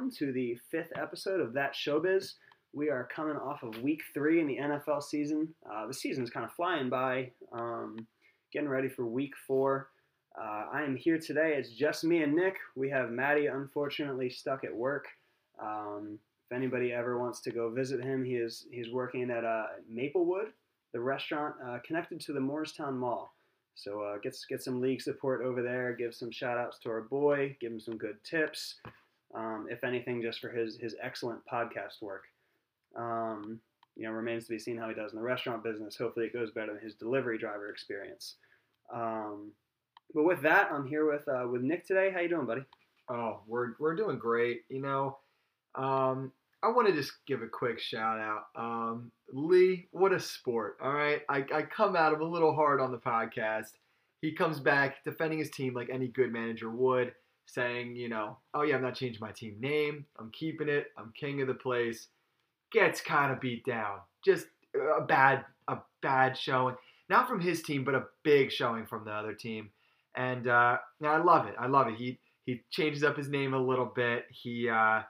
welcome to the fifth episode of That Showbiz. We are coming off of week three in the NFL season. Uh, the season's kind of flying by, um, getting ready for week four. Uh, I am here today. It's just me and Nick. We have Maddie, unfortunately, stuck at work. Um, if anybody ever wants to go visit him, he is he's working at uh, Maplewood, the restaurant uh, connected to the Moorestown Mall. So uh, get get some league support over there. Give some shout outs to our boy. Give him some good tips. Um, if anything, just for his his excellent podcast work. Um, you know, remains to be seen how he does in the restaurant business. Hopefully, it goes better than his delivery driver experience. Um, but with that, I'm here with uh, with Nick today. How you doing, buddy? Oh, we're we're doing great. You know, um, I want to just give a quick shout out. Um, Lee, what a sport. All right. I, I come at him a little hard on the podcast. He comes back defending his team like any good manager would, saying, you know, oh, yeah, I'm not changing my team name. I'm keeping it. I'm king of the place. Gets kind of beat down. Just a bad, a bad showing. Not from his team, but a big showing from the other team. And uh, I love it. I love it. He he changes up his name a little bit. He uh,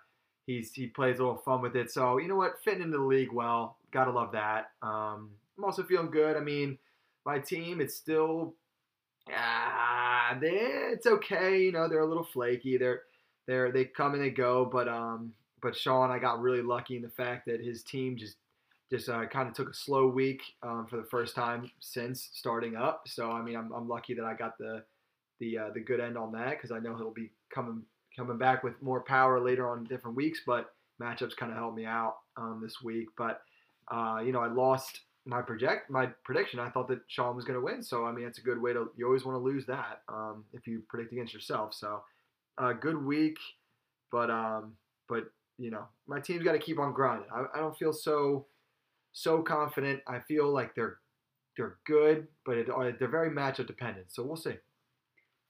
He's he plays a little fun with it. So you know what, fitting into the league well. Gotta love that. Um, I'm also feeling good. I mean, my team, it's still, ah, it's okay. You know, they're a little flaky. They're they're they come and they go. But um, but Sean, I got really lucky in the fact that his team just just uh, kind of took a slow week um, for the first time since starting up. So I mean, I'm, I'm lucky that I got the the uh, the good end on that because I know he'll be coming coming back with more power later on different weeks, but matchups kind of helped me out um, this week. But uh, you know, I lost my project my prediction. I thought that Sean was going to win, so I mean, it's a good way to. You always want to lose that um, if you predict against yourself. So, uh, good week, but um, but you know, my team's got to keep on grinding. I, I don't feel so so confident. I feel like they're they're good, but it, they're very matchup dependent. So we'll see.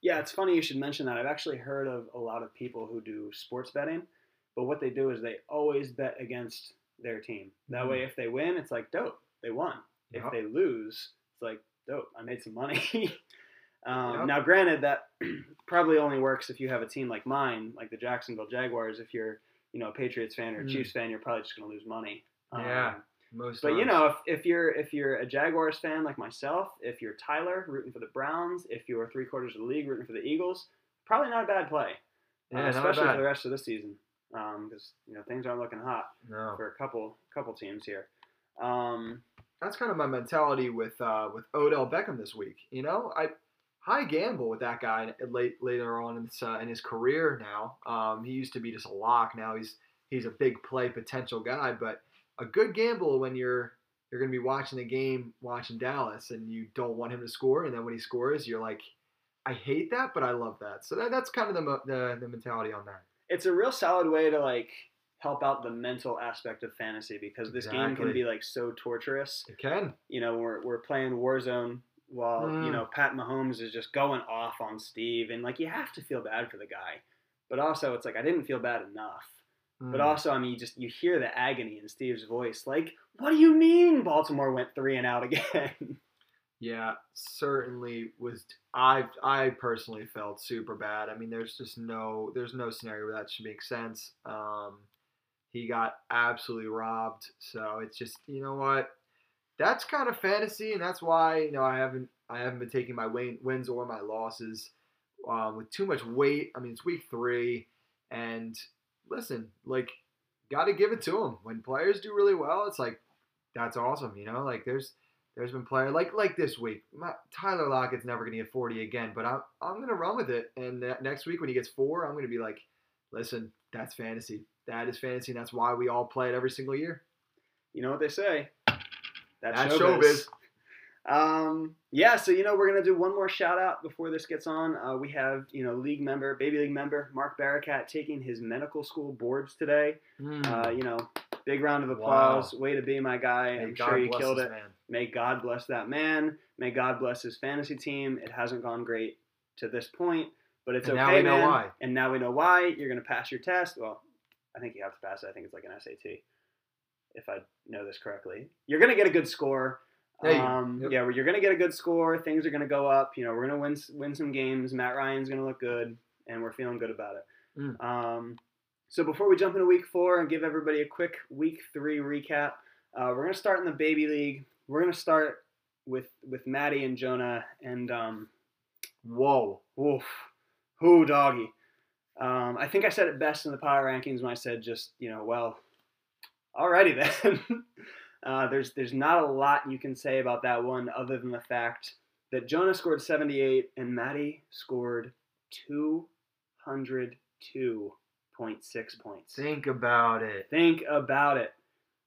Yeah, it's funny you should mention that. I've actually heard of a lot of people who do sports betting, but what they do is they always bet against their team. That mm-hmm. way, if they win, it's like dope, they won. Yep. If they lose, it's like dope, I made some money. um, yep. Now, granted, that probably only works if you have a team like mine, like the Jacksonville Jaguars. If you're, you know, a Patriots fan or a mm. Chiefs fan, you're probably just going to lose money. Yeah. Um, most but times. you know, if, if you're if you're a Jaguars fan like myself, if you're Tyler rooting for the Browns, if you're three quarters of the league rooting for the Eagles, probably not a bad play, yeah, uh, especially for the rest of the season, because um, you know things aren't looking hot no. for a couple couple teams here. Um, That's kind of my mentality with uh, with Odell Beckham this week. You know, I high gamble with that guy late later on in his, uh, in his career. Now, um, he used to be just a lock. Now he's he's a big play potential guy, but a good gamble when you're you're going to be watching the game, watching Dallas, and you don't want him to score, and then when he scores, you're like, I hate that, but I love that. So that, that's kind of the, the the mentality on that. It's a real solid way to like help out the mental aspect of fantasy because this exactly. game can be like so torturous. It can. You know, we're we're playing Warzone while mm. you know Pat Mahomes is just going off on Steve, and like you have to feel bad for the guy, but also it's like I didn't feel bad enough. But hmm. also, I mean, you just you hear the agony in Steve's voice. Like, what do you mean Baltimore went three and out again? yeah, certainly was. I I personally felt super bad. I mean, there's just no there's no scenario where that should make sense. Um, he got absolutely robbed. So it's just you know what, that's kind of fantasy, and that's why you know I haven't I haven't been taking my wins or my losses um, with too much weight. I mean, it's week three, and listen, like, got to give it to him When players do really well, it's like, that's awesome. You know, like there's there's been player like like this week. My, Tyler Lockett's never to get 40 again, but I'm I'm to run with it. And next week when he gets four, I'm to be like, listen, that's fantasy. That is fantasy, and that's why we all play it every single year. You know what they say? That's, that's showbiz. showbiz. Um, yeah, so you know we're gonna do one more shout out before this gets on. Uh, we have you know league member, baby league member Mark Barakat taking his medical school boards today. Mm. Uh, you know, big round of applause. Wow. Way to be my guy. May I'm God sure you killed it. Man. May God bless that man. May God bless his fantasy team. It hasn't gone great to this point, but it's and okay, now we man. Know why. And now we know why. You're gonna pass your test. Well, I think you have to pass it. I think it's like an SAT, if I know this correctly. You're gonna get a good score. Um, yep. Yeah, you're going to get a good score. Things are going to go up. You know, we're going to win win some games. Matt Ryan's going to look good, and we're feeling good about it. Mm. Um, So before we jump into week four and give everybody a quick week three recap, uh, we're gonna start in the baby league. We're gonna start with with Maddie and Jonah and um, Whoa. Woof. Who doggy. Um, I think I said it best in the power rankings when I said just, you know, well, alrighty then. uh, there's there's not a lot you can say about that one other than the fact that Jonah scored 78 and Maddie scored 202.6 points. Think about it. Think about it.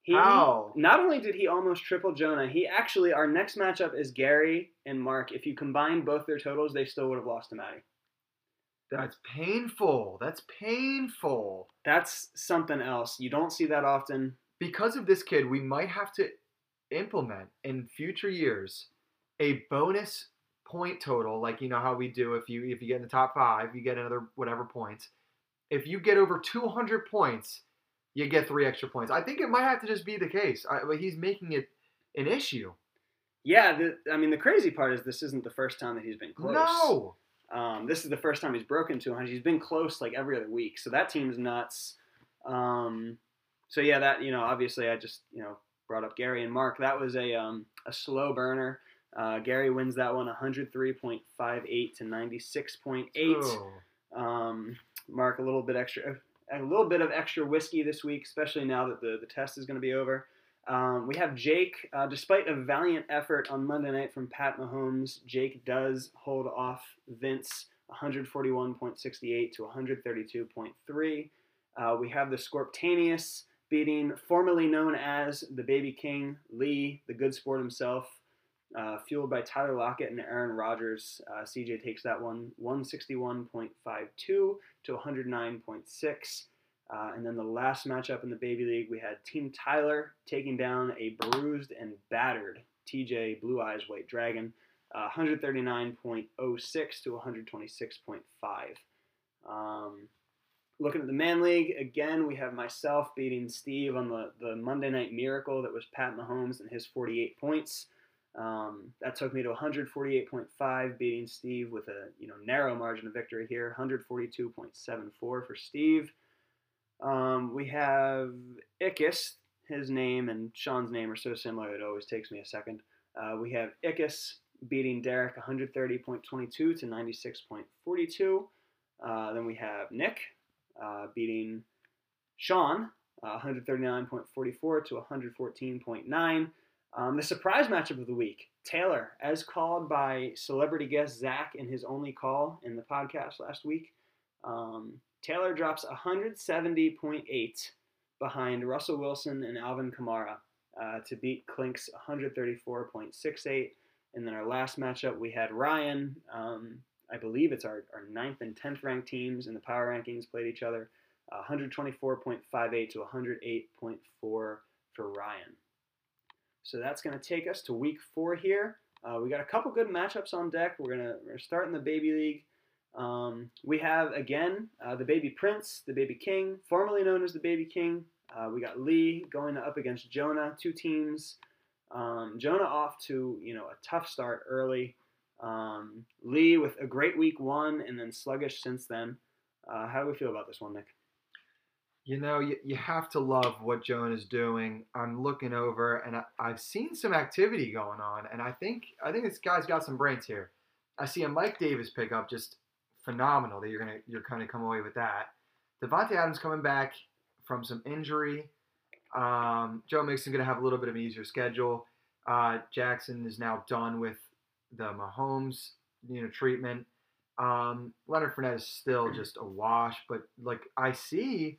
He, How? Not only did he almost triple Jonah, he actually, our next matchup is Gary and Mark. If you combine both their totals, they still would have lost to Maddie. That's painful. That's painful. That's something else. You don't see that often. Because of this kid, we might have to implement in future years a bonus point total, like you know how we do if you if you get in the top five, you get another whatever points. If you get over 200 points, you get three extra points. I think it might have to just be the case. I, but he's making it an issue. Yeah, the, I mean, the crazy part is this isn't the first time that he's been close. No. Um, this is the first time he's broken 200. He's been close like every other week. So that team's nuts. Um, so yeah, that you know, obviously, I just you know brought up Gary and Mark. That was a um, a slow burner. Uh, Gary wins that one 103.58 to 96.8. Oh. Um, Mark a little bit extra, a little bit of extra whiskey this week, especially now that the, the test is going to be over. Um, we have Jake. Uh, despite a valiant effort on Monday night from Pat Mahomes, Jake does hold off Vince 141.68 to 132.3. Uh, we have the Scorptaneous beating formerly known as the Baby King Lee, the good sport himself, uh, fueled by Tyler Lockett and Aaron Rodgers. Uh, CJ takes that one 161.52 to 109.6. Uh, and then the last matchup in the Baby League, we had Team Tyler taking down a bruised and battered TJ Blue Eyes White Dragon, uh, 139.06 to 126.5. Um, looking at the Man League, again, we have myself beating Steve on the, the Monday Night Miracle that was Pat Mahomes and his 48 points. Um, that took me to 148.5, beating Steve with a you know narrow margin of victory here. 142.74 for Steve. Um, we have Ickis. His name and Sean's name are so similar; it always takes me a second. Uh, we have Ickis beating Derek 130.22 to 96.42. Uh, then we have Nick uh, beating Sean uh, 139.44 to 114.9. Um, the surprise matchup of the week, Taylor, as called by celebrity guest Zach in his only call in the podcast last week. Um, Taylor drops 170.8 behind Russell Wilson and Alvin Kamara uh, to beat Klink's 134.68. And then our last matchup, we had Ryan. Um, I believe it's our, our ninth and 10th ranked teams in the power rankings played each other. Uh, 124.58 to 108.4 for Ryan. So that's going to take us to week four here. Uh, we got a couple good matchups on deck. We're gonna start in the baby league. Um, we have again uh, the baby prince, the baby king, formerly known as the baby king. Uh, we got Lee going up against Jonah. Two teams. Um, Jonah off to you know a tough start early. Um, Lee with a great week one and then sluggish since then. Uh, how do we feel about this one, Nick? You know, you, you have to love what Joan is doing. I'm looking over and I, I've seen some activity going on, and I think I think this guy's got some brains here. I see a Mike Davis pickup, just phenomenal. That you're gonna you're kind of come away with that. Davante Adams coming back from some injury. Um, Joe Mixon gonna have a little bit of an easier schedule. Uh, Jackson is now done with the Mahomes you know treatment. Um, Leonard Fournette is still just a wash, but like I see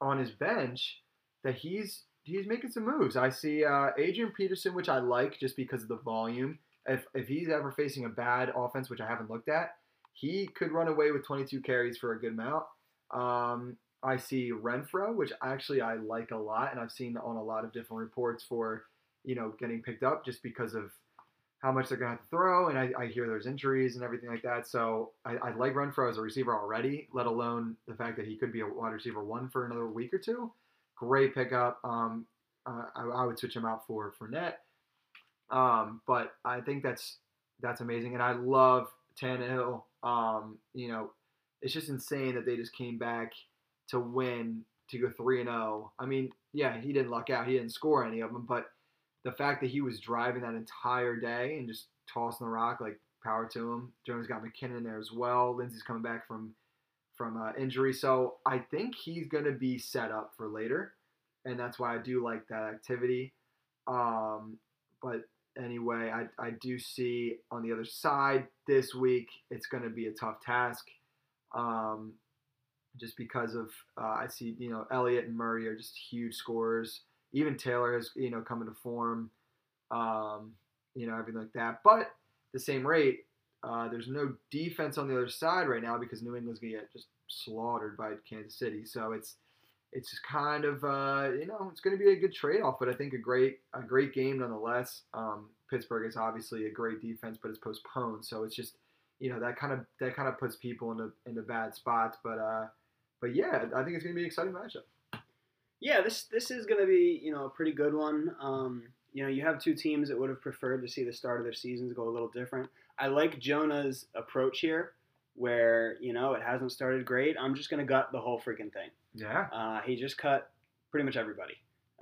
on his bench that he's he's making some moves. I see uh, Adrian Peterson, which I like just because of the volume. If if he's ever facing a bad offense, which I haven't looked at, he could run away with 22 carries for a good amount. Um, I see Renfrow, which actually I like a lot, and I've seen on a lot of different reports for you know getting picked up just because of how much they're going to have to throw, and I, I hear there's injuries and everything like that. So I, I like Renfrow as a receiver already, let alone the fact that he could be a wide receiver one for another week or two. Great pickup. Um, uh, I, I, would switch him out for Fournette. Um, but I think that's that's amazing, and I love Tannehill. Um, you know, it's just insane that they just came back to win to go three and zero. I mean, yeah, he didn't luck out. He didn't score any of them, but the fact that he was driving that entire day and just tossing the rock, like power to him. Jones got McKinnon there as well. Lindsay's coming back from from uh, injury, so I think he's going to be set up for later, and that's why I do like that activity. Um, but anyway, I, I do see on the other side this week it's going to be a tough task. Um, just because of uh, I see you know Elliott and Murray are just huge scorers. Even Taylor has you know come into form, um, you know everything like that. But the same rate, uh, there's no defense on the other side right now because New England's gonna get just slaughtered by Kansas City. So it's it's kind of uh, you know it's going to be a good trade off, but I think a great a great game nonetheless. Um, Pittsburgh is obviously a great defense, but it's postponed, so it's just you know that kind of that kind of puts people in a in a bad spot. But uh, but yeah, I think it's going to be an exciting matchup. Yeah, this this is going to be you know a pretty good one. Um, you know, you have two teams that would have preferred to see the start of their seasons go a little different. I like Jonah's approach here, where you know it hasn't started great. I'm just going to gut the whole freaking thing. Yeah. Uh, he just cut pretty much everybody.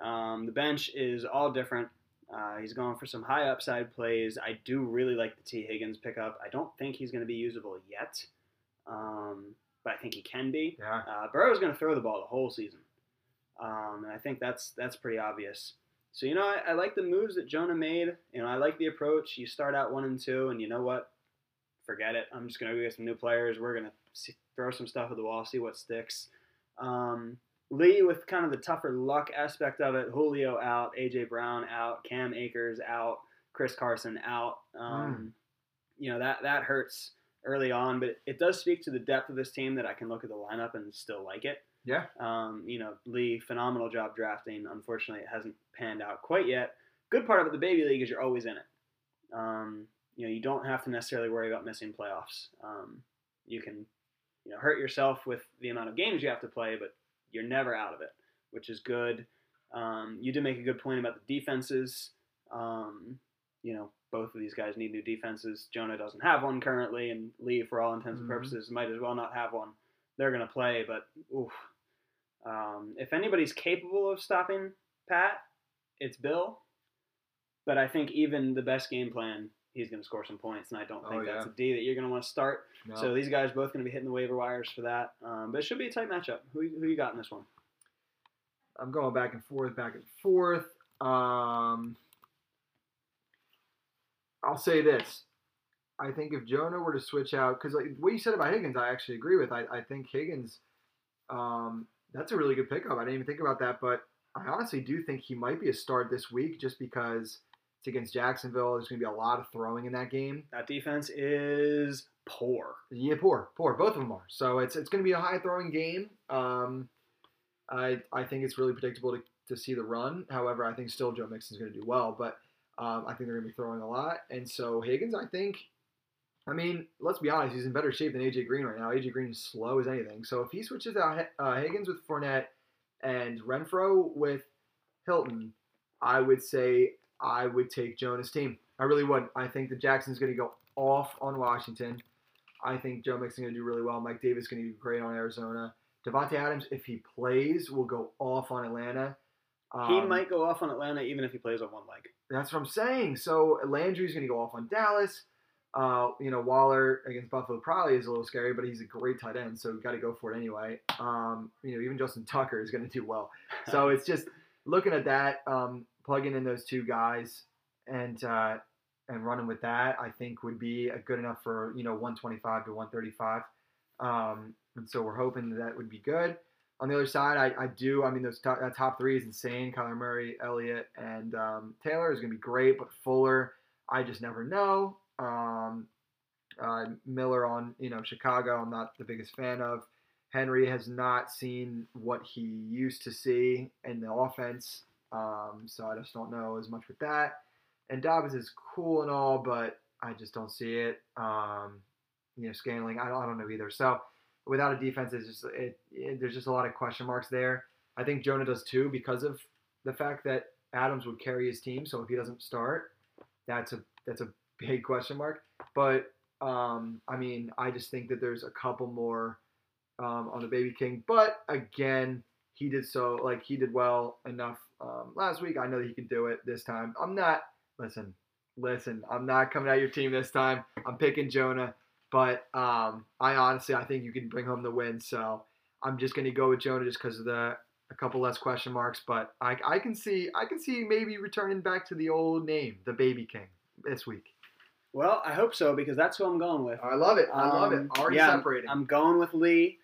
Um, the bench is all different. Uh, he's going for some high upside plays. I do really like the T. Higgins pickup. I don't think he's going to be usable yet, um, but I think he can be. Yeah. Uh, Burrow's going to throw the ball the whole season, um, and I think that's that's pretty obvious. So you know, I, I like the moves that Jonah made. You know, I like the approach. You start out one and two, and you know what? Forget it. I'm just going to go get some new players. We're going to throw some stuff at the wall, see what sticks. Um, Lee with kind of the tougher luck aspect of it. Julio out, AJ Brown out, Cam Akers out, Chris Carson out. Um, You know that that hurts early on, but it does speak to the depth of this team that I can look at the lineup and still like it. Yeah. Um, you know, Lee, phenomenal job drafting. Unfortunately, it hasn't panned out quite yet. Good part of it, the baby league, is you're always in it. Um, you know, you don't have to necessarily worry about missing playoffs. Um, you can, you know, hurt yourself with the amount of games you have to play, but you're never out of it, which is good. Um, you did make a good point about the defenses. Um, you know, both of these guys need new defenses. Jonah doesn't have one currently, and Lee, for all intents and Mhm. purposes, might as well not have one. They're going to play, but oof. Um, if anybody's capable of stopping Pat, it's Bill. But I think even the best game plan, he's going to score some points, and I don't Oh, think that's a D that you're going to want to start. No. So these guys both going to be hitting the waiver wires for that. Um, but it should be a tight matchup. Who, who you got in this one? I'm going back and forth, back and forth. Um, I'll say this. I think if Jonah were to switch out, because like what you said about Higgins, I actually agree with. I, I think Higgins, um, that's a really good pickup. I didn't even think about that, but I honestly do think he might be a start this week just because it's against Jacksonville. There's going to be a lot of throwing in that game. That defense is poor. Yeah, poor, poor. Both of them are. So it's it's going to be a high throwing game. Um, I I think it's really predictable to, to see the run. However, I think still Joe Mixon's going to do well, but um, I think they're going to be throwing a lot. And so Higgins, I think, I mean, let's be honest, he's in better shape than AJ Green right now. AJ Green is slow as anything. So if he switches out uh, Higgins with Fournette and Renfrow with Hilton, I would say I would take Jonah's team. I really would. I think that Jackson's going to go off on Washington. I think Joe Mixon going to do really well. Mike Davis is going to do great on Arizona. Davante Adams, if he plays, will go off on Atlanta. he Um, might go off on Atlanta even if he plays on one leg. That's what I'm saying. So Landry's going to go off on Dallas. Uh, you know, Waller against Buffalo probably is a little scary, but he's a great tight end, so we've got to go for it anyway. Um, you know, even Justin Tucker is going to do well. So it's just looking at that, um, plugging in those two guys, and uh, and running with that, I think would be good enough for you know 125 to 135. Um, and so we're hoping that, that would be good. On the other side, I, I do. I mean, those top, that top three is insane. Kyler Murray, Elliott, and um, Taylor is going to be great, but Fuller, I just never know. Um, uh, Miller on you know Chicago, I'm not the biggest fan of. Henry has not seen what he used to see in the offense, um, so I just don't know as much with that. And Dobbins is cool and all, but I just don't see it. Um, you know, Scantling, I don't, I don't know either. So without a defense, it's just it, it, there's just a lot of question marks there. I think Jonah does too because of the fact that Adams would carry his team. So if he doesn't start, that's a that's a big question mark. But um, I mean, I just think that there's a couple more um, on the Baby King. But again, he did so like he did well enough um, last week. I know that he can do it this time. I'm not. Listen, listen. I'm not coming out your team this time. I'm picking Jonah. But um, I honestly, I think you can bring home the win. So I'm just gonna go with Jonah just because of the a couple less question marks. But I, I can see, I can see maybe returning back to the old name, the Baby King, this week. Well, I hope so because that's who I'm going with. I love it. I love it. Um, Already yeah, I'm- separating. I'm going with Lee.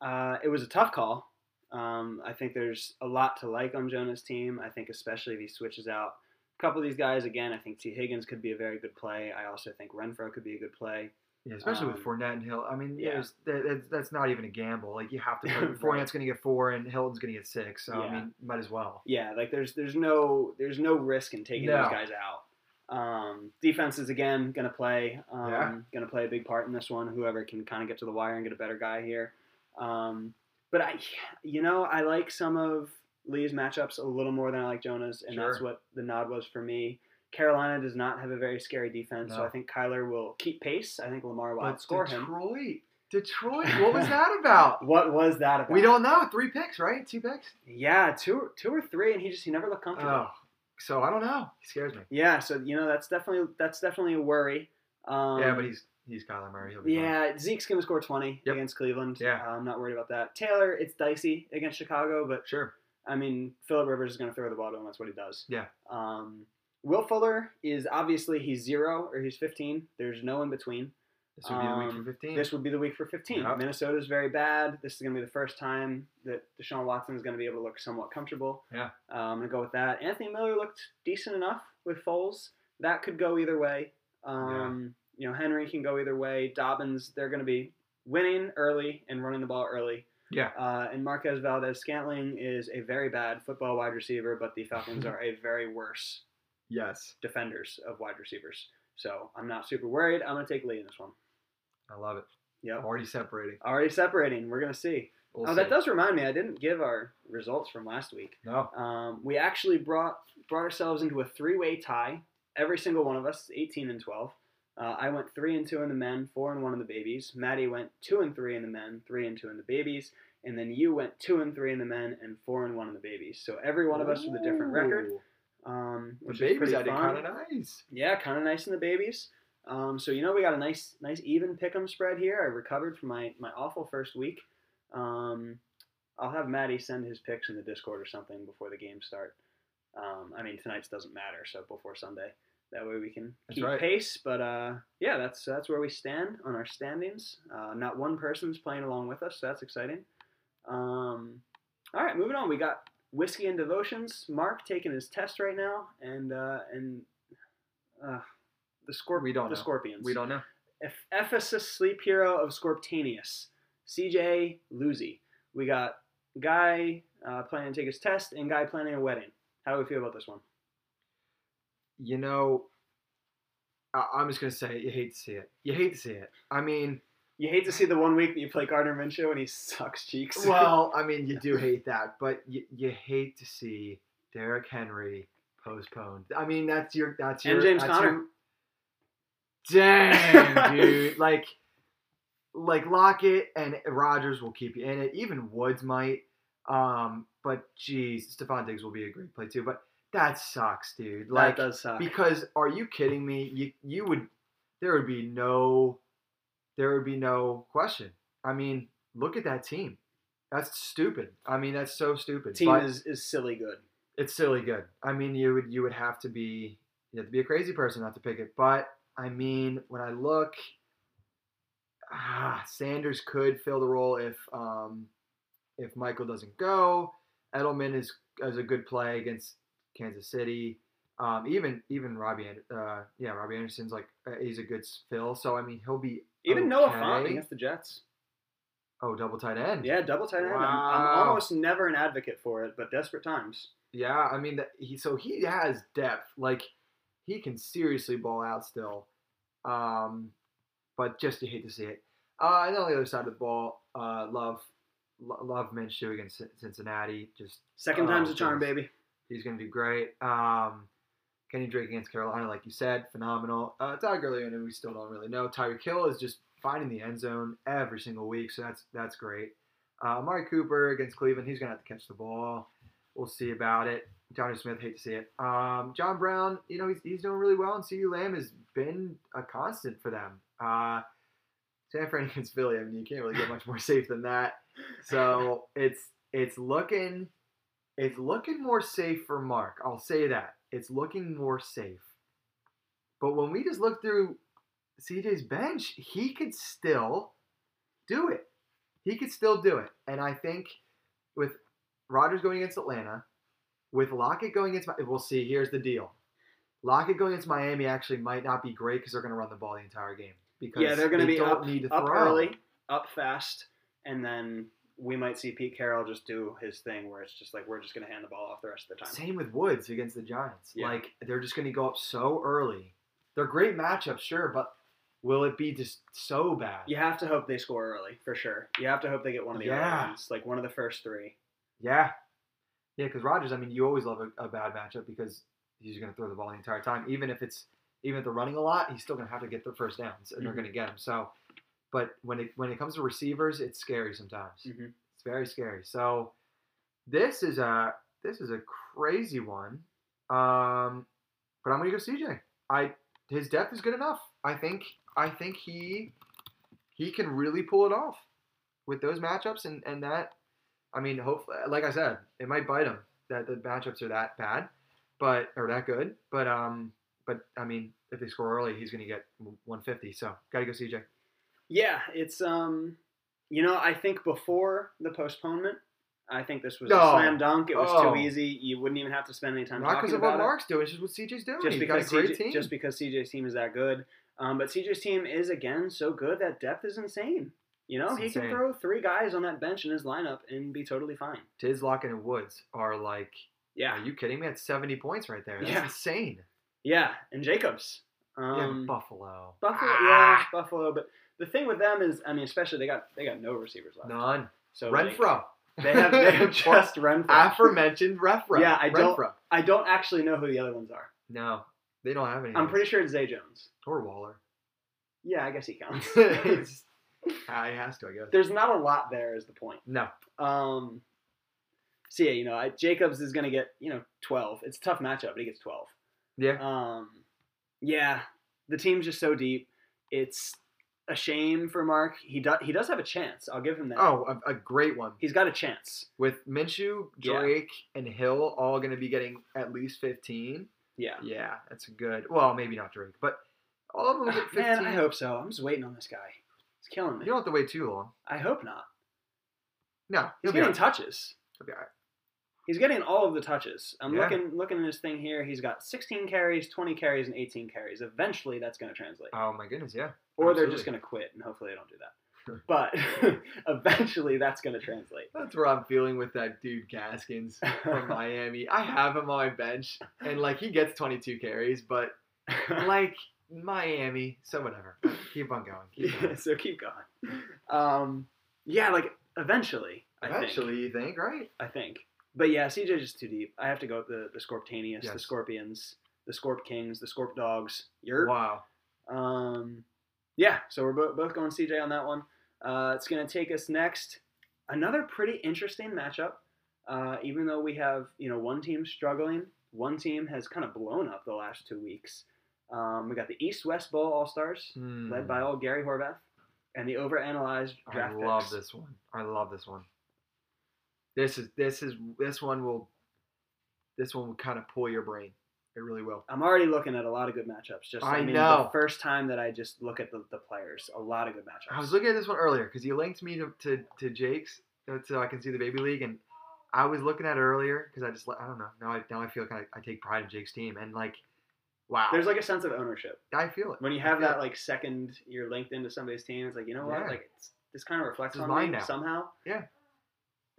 Uh, it was a tough call. Um, I think there's a lot to like on Jonah's team. I think especially if he switches out a couple of these guys again. I think T Higgins could be a very good play. I also think Renfrow could be a good play. Yeah, especially with Um, Fournette and Hill. I mean, yeah. yeah, that, that's, not even a gamble. Like you have to. Put, Fournette's going to get four, and Hilton's going to get six. So I mean, might as well. Yeah, like there's there's no there's no risk in taking No. those guys out. Um, defense is again going to play um, Yeah. going to play a big part in this one. Whoever can kind of get to the wire and get a better guy here. Um, but I, you know, I like some of Lee's matchups a little more than I like Jonah's, and that's what the nod was for me. Carolina does not have a very scary defense, so I think Kyler will keep pace. I think Lamar will But outscore him. Detroit, Detroit. What was that about? What was that about? we don't know. Three picks, right? Two picks. Yeah, two, two or three, and he just he never looked comfortable. Oh, so I don't know. He scares me. Yeah, so you know that's definitely that's definitely a worry. Um, yeah, but he's he's Kyler Murray. He'll be fine. yeah. Zeke's gonna score twenty Yep. against Cleveland. Yeah. Uh, I'm not worried about that. Taylor, it's dicey against Chicago, but sure. I mean Philip Rivers is gonna throw the ball to him. That's what he does. Yeah. Um, Will Fuller is obviously he's zero or he's 15. There's no in between. This would be the week Um, for fifteen. This would be the week for 15. Yep. Minnesota's very bad. This is going to be the first time that Deshaun Watson is going to be able to look somewhat comfortable. Yeah. Uh, I'm going to go with that. Anthony Miller looked decent enough with Foles. That could go either way. Um, You know, Henry can go either way. Dobbins, they're going to be winning early and running the ball early. yeah. Uh, and Marquez Valdes-Scantling is a very bad football wide receiver, but the Falcons are a very worse Yes. defenders of wide receivers. So I'm not super worried. I'm going to take Lee in this one. I love it. Yeah. Already separating. Already separating. We're gonna see. We'll oh, that does remind me. I didn't give our results from last week. No. Um, we actually brought brought ourselves into a three way tie. Every single one of us, eighteen and twelve. Uh, I went three and two in the men, four and one in the babies. Maddie went two and three in the men, three and two in the babies, and then you went two and three in the men and four and one in the babies. So every one of us with a different record, um, which is babies, I did kind of nice. Yeah, kind of nice in the babies. Um, so you know we got a nice, nice even pick'em spread here. I recovered from my my awful first week. Um, I'll have Maddie send his picks in the Discord or something before the games start. Um, I mean tonight's doesn't matter, so before Sunday. That way we can That's keep right. pace. But uh, yeah, that's that's where we stand on our standings. Uh, not one person's playing along with us, so that's exciting. Um, all right, moving on. We got whiskey and devotions. Mark taking his test right now, and uh, and uh, the scorp- We don't the know. scorpions. We don't know. Eph- Ephesus sleep hero of Scorptanius, CJ Luzi. We got guy uh, planning to take his test and guy planning a wedding. How do we feel about this one? You know, I- I'm just gonna say it, you hate to see it. You hate to see it. I mean, You hate to see the one week that you play Gardner Minshew and he sucks cheeks. well, I mean, you do hate that, but you, you hate to see Derrick Henry postponed. I mean, that's your that's your and James Conner. your- Dang, dude! Like, like Lockett and Rodgers will keep you in it. Even Woods might. Um, but geez, Stefon Diggs will be a great play too. But that sucks, dude. Like, that does suck. because are you kidding me? You you would there would be no there would be no question. I mean, look at that team. That's stupid. I mean, that's so stupid. Team but is, is silly good. it's silly good. I mean, you would you would have to be you have to be a crazy person not to pick it. But I mean, when I look, ah, Sanders could fill the role if um, if Michael doesn't go. Edelman is is a good play against Kansas City. Um, even even Robbie, uh, yeah, Robbie Anderson's like uh, he's a good fill. So I mean, he'll be Even Noah okay. Font against the Jets. Oh, double tight end. Yeah, double tight end. I'm, I'm almost never an advocate for it, but desperate times. Yeah, I mean, that he so he has depth. Like he can seriously ball out still. Um, but just you hate to see it. Uh, and on the other side of the ball, uh, love love Minshew against Cin- Cincinnati. Just Second Oh, time's a charm, baby. He's gonna do great. Um, Kenny Drake against Carolina, like you said, phenomenal. Uh, Todd Gurley, and we still don't really know. Tyreek Hill is just finding the end zone every single week, so that's that's great. Uh, Amari Cooper against Cleveland, he's gonna have to catch the ball. We'll see about it. Jonnu Smith, hate to see it. Um, John Brown, you know, he's, he's doing really well, and CeeDee Lamb has been a constant for them. Uh, San Fran against Philly, I mean, you can't really get much more safe than that. So it's it's looking it's looking more safe for Mark. I'll say that. It's looking more safe. But when we just look through CJ's bench, he could still do it. He could still do it. And I think with Rodgers going against Atlanta, with Lockett going against, we'll see. Here's the deal: Lockett going against Miami actually might not be great because they're going to run the ball the entire game. Because yeah, they're going to be up early, up fast, and then we might see Pete Carroll just do his thing where it's just like we're just going to hand the ball off the rest of the time. Same with Woods against the Giants. Yeah. Like they're just going to go up so early. They're great matchups, sure, but will it be just so bad? You have to hope they score early for sure. You have to hope they get one of the Yeah. ones, like one of the first three. Yeah. Yeah, because Rodgers. I mean, you always love a, a bad matchup because he's going to throw the ball the entire time. Even if it's even if they're running a lot, he's still going to have to get the first downs, and they're Mhm. going to get him. So, but when it when it comes to receivers, it's scary sometimes. Mhm. It's very scary. So, this is a this is a crazy one. Um, but I'm going to go CJ. I his depth is good enough. I think I think he he can really pull it off with those matchups and and that. I mean, hopefully, like I said, it might bite him that the matchups are that bad, but or that good. But um, but I mean, if they score early, he's going to get 150. So got to go CJ. Yeah, it's um, you know, I think before the postponement, I think this was No. a slam dunk. It was Oh. too easy. You wouldn't even have to spend any time Not because of what. Mark's doing, it's just what CJ's doing. just because got a great CJ, team. just because CJ's team is that good. Um, but CJ's team is again so good that depth is insane. You know, It's he can throw three guys on that bench in his lineup and be totally fine. Tiz, Lockett, and Woods are like, Yeah, are you kidding me? That's 70 points right there. That's Yeah. insane. yeah, and Jacobs. yeah, Um, but Buffalo. Buffalo, Ah, yeah, Buffalo. But the thing with them is, I mean, especially they got they got no receivers left. None. So like, Renfrow. they have they have just Renfrow. aforementioned Renfrow. Yeah, I don't- Renfrow. I don't actually know who the other ones are. No, they don't have any. I'm pretty sure it's Zay Jones. Or Waller. Yeah, I guess he counts. It's- ah, he has to, I guess. There's not a lot there, is the point. No. Um, so yeah, you know, I, Jacobs is gonna get you know 12. It's a tough matchup, but he gets 12. Yeah. Um, yeah, the team's just so deep. It's a shame for Mark. He does he does have a chance. I'll give him that. Oh, a, a great one. he's got a chance. With Minshew, Yeah. Drake, and Hill all going to be getting at least 15. Yeah. Yeah, that's good. Well, maybe not Drake, but all of them get 15. Man, I hope so. I'm just waiting on this guy. He's killing me. You don't have to wait too long. I hope not. No, He's he'll be getting right. touches. He'll be all right. He's getting all of the touches. I'm Yeah. looking looking at his thing here. He's got 16 carries, 20 carries, and 18 carries. Eventually, that's going to translate. Oh my goodness, yeah. Or they're just going to quit, and hopefully they don't do that. But eventually, that's going to translate. That's where I'm feeling with that dude Gaskins from Miami. I have him on my bench, and like he gets 22 carries, but like Miami, so whatever. Keep on going. Keep yeah, going. so keep going. Um, yeah, like eventually. Eventually, you think, right? I think. But yeah, CJ just too deep. I have to go with the the Scorptaneous, the Scorpions, the Scorp Kings, the Scorp Dogs. You're Wow. Um, yeah, so we're bo- both going CJ on that one. Uh, it's going to take us next. Another pretty interesting matchup. Uh, even though we have you know one team struggling, one team has kind of blown up the last two weeks. Um, we got the East West Bowl All Stars, Hmm. led by old Gary Horvath, and the overanalyzed I love picks. this one. I love this one. This is this is this one will this one will kind of pull your brain. It really will. I'm already looking at a lot of good matchups. Just I I, mean, know. the first time that I just look at the, the players, a lot of good matchups. I was looking at this one earlier because you linked me to, to, to Jake's uh, so I can see the baby league, and I was looking at it earlier because I just I don't know now I now I feel kind of I take pride in Jake's team and like wow There's like a sense of ownership. I feel it when you have that it. like second you're linked into somebody's team it's like you know what Yeah. like it's, this kind of reflects on mine me now. somehow Yeah.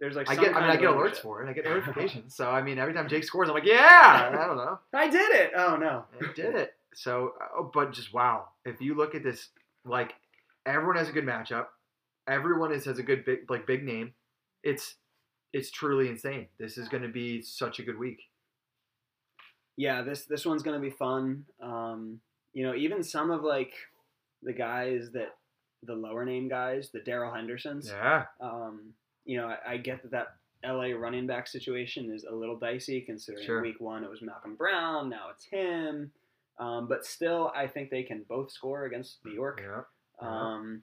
There's like I get I mean I get alerts for it. I get notifications. So I mean every time Jake scores I'm like yeah! I don't know. I did it! Oh no. I did it. So oh, but just wow. If you look at this like everyone has a good matchup. Everyone is has a good big like big name. It's it's truly insane. This is going to be such a good week. Yeah this this one's gonna be fun. Um you know even some of like the guys that the lower name guys, the Daryl Hendersons. Yeah. Um, you know, I, I get that that LA running back situation is a little dicey considering Sure. week one it was Malcolm Brown, now it's him. Um, but still, I think they can both score against New York. Yeah. Um,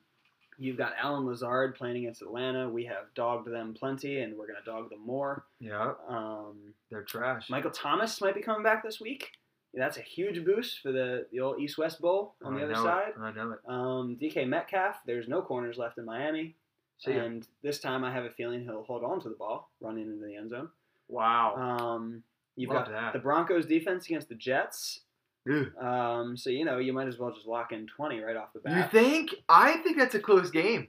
you've got Allen Lazard playing against Atlanta. We have dogged them plenty, and we're going to dog them more. Yeah. Um, They're trash. Michael Thomas might be coming back this week. That's a huge boost for the, the old East West Bowl on I the other side. It. I know it. Um, DK Metcalf, there's no corners left in Miami. See ya. and this time I have a feeling he'll hold on to the ball, running into the end zone. Wow. Um, you've Love got that. the Broncos defense against the Jets. Um, so, you know, you might as well just lock in 20 right off the bat. You think? I think that's a close game.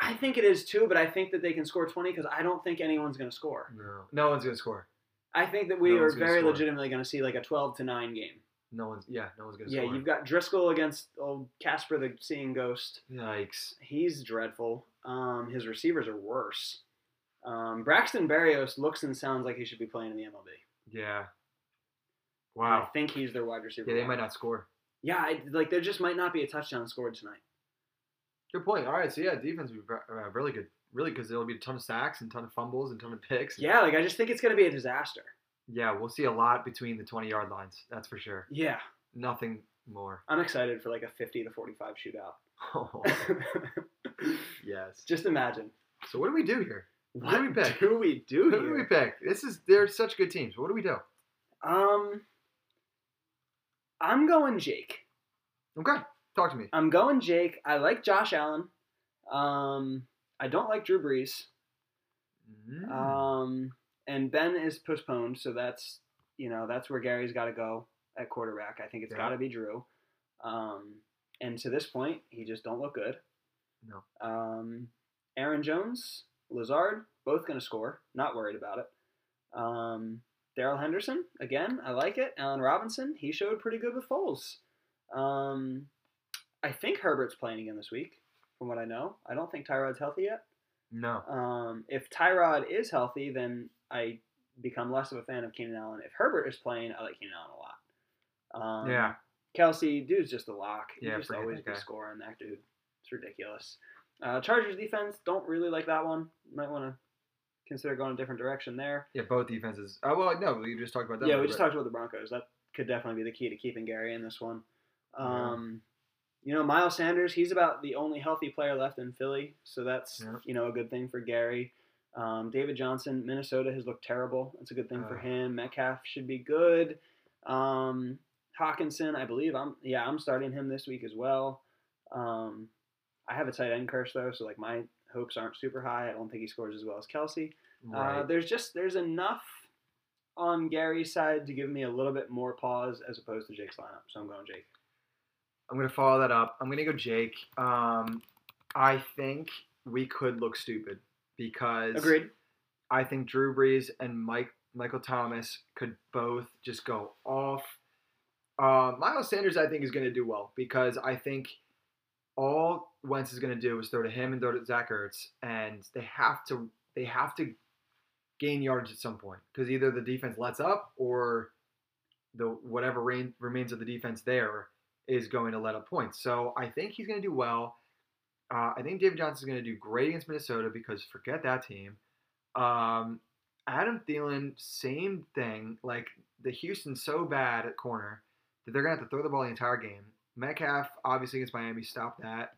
I think it is too, but I think that they can score 20 because I don't think anyone's going to score. No. No one's gonna score. I think that we No are very score. legitimately going to see like a 12 to 9 game. No one's. Yeah. No one's gonna score. Yeah, score. you've got Driskel against old Casper the Seeing Ghost. Yikes. He's dreadful. Um, his receivers are worse. Um, Braxton Berrios looks and sounds like he should be playing in the MLB. Yeah. Wow. I think he's their wide receiver. Yeah, they might not score. Yeah, I, like there just might not be a touchdown scored tonight. Good point. All right. So yeah, defense will be uh, really good. Really, because there'll be a ton of sacks and ton of fumbles and ton of picks. Yeah, like I just think it's going to be a disaster. Yeah, we'll see a lot between the 20 yard lines. That's for sure. Yeah, Nothing more. I'm excited for like a 50 to 45 Oh, shootout. yes. just imagine. So what do we do here? What do we pick? do we do Who here? do we pick? This is they're such good teams. What do we do? Um, I'm going Jake. Okay, talk to me. I'm going Jake. I like Josh Allen. Um, I don't like Drew Brees. Mm. Um, and Ben is postponed, so that's you know that's where Gary's got to go at quarterback. I think it's Yeah. got to be Drew. Um, and to this point, he just don't look good. No. Um, Aaron Jones, Lazard, both going to score. Not worried about it. Um, Daryl Henderson, again, I like it. Allen Robinson, he showed pretty good with Foles. Um, I think Herbert's playing again this week, from what I know. I don't think Tyrod's healthy yet. no. Um, if Tyrod is healthy, then I become less of a fan of Keenan Allen. If Herbert is playing, I like Keenan Allen a lot. Um, Yeah. Kelce, dude's just a lock. He Yeah, just always be guy. scoring that dude. It's ridiculous. Uh, Chargers defense, don't really like that one. Might want to consider going a different direction there. Yeah, both defenses. Oh well, no, we just talked about that. yeah, we just but- talked about the Broncos. That could definitely be the key to keeping Gary in this one. Yeah. Um, You know, Miles Sanders, he's about the only healthy player left in Philly, so that's Yeah. you know a good thing for Gary. Um, David Johnson, Minnesota has looked terrible. That's a good thing for him. Metcalf should be good. Um, Hockenson, I believe I'm yeah I'm starting him this week as well. Um, I have a tight end curse though, so like my hopes aren't super high. I don't think he scores as well as Kelce. Uh, there's just there's enough on Gary's side to give me a little bit more pause as opposed to Jake's lineup. So I'm going Jake. I'm gonna follow that up. I'm gonna go Jake. Um, I think we could look stupid because Agreed. I think Drew Brees and Mike Michael Thomas could both just go off. Uh, Miles Sanders, I think, is going to do well because I think all Wentz is going to do is throw to him and throw to Zach Ertz, and they have to they have to gain yards at some point because either the defense lets up or the whatever rain, remains of the defense there is going to let up points. So I think he's going to do well. Uh, I think David Johnson is going to do great against Minnesota because forget that team. Um, Adam Thielen, same thing. Like the Houston's so bad at corner that they're gonna have to throw the ball the entire game. Metcalf, obviously against Miami, stop that.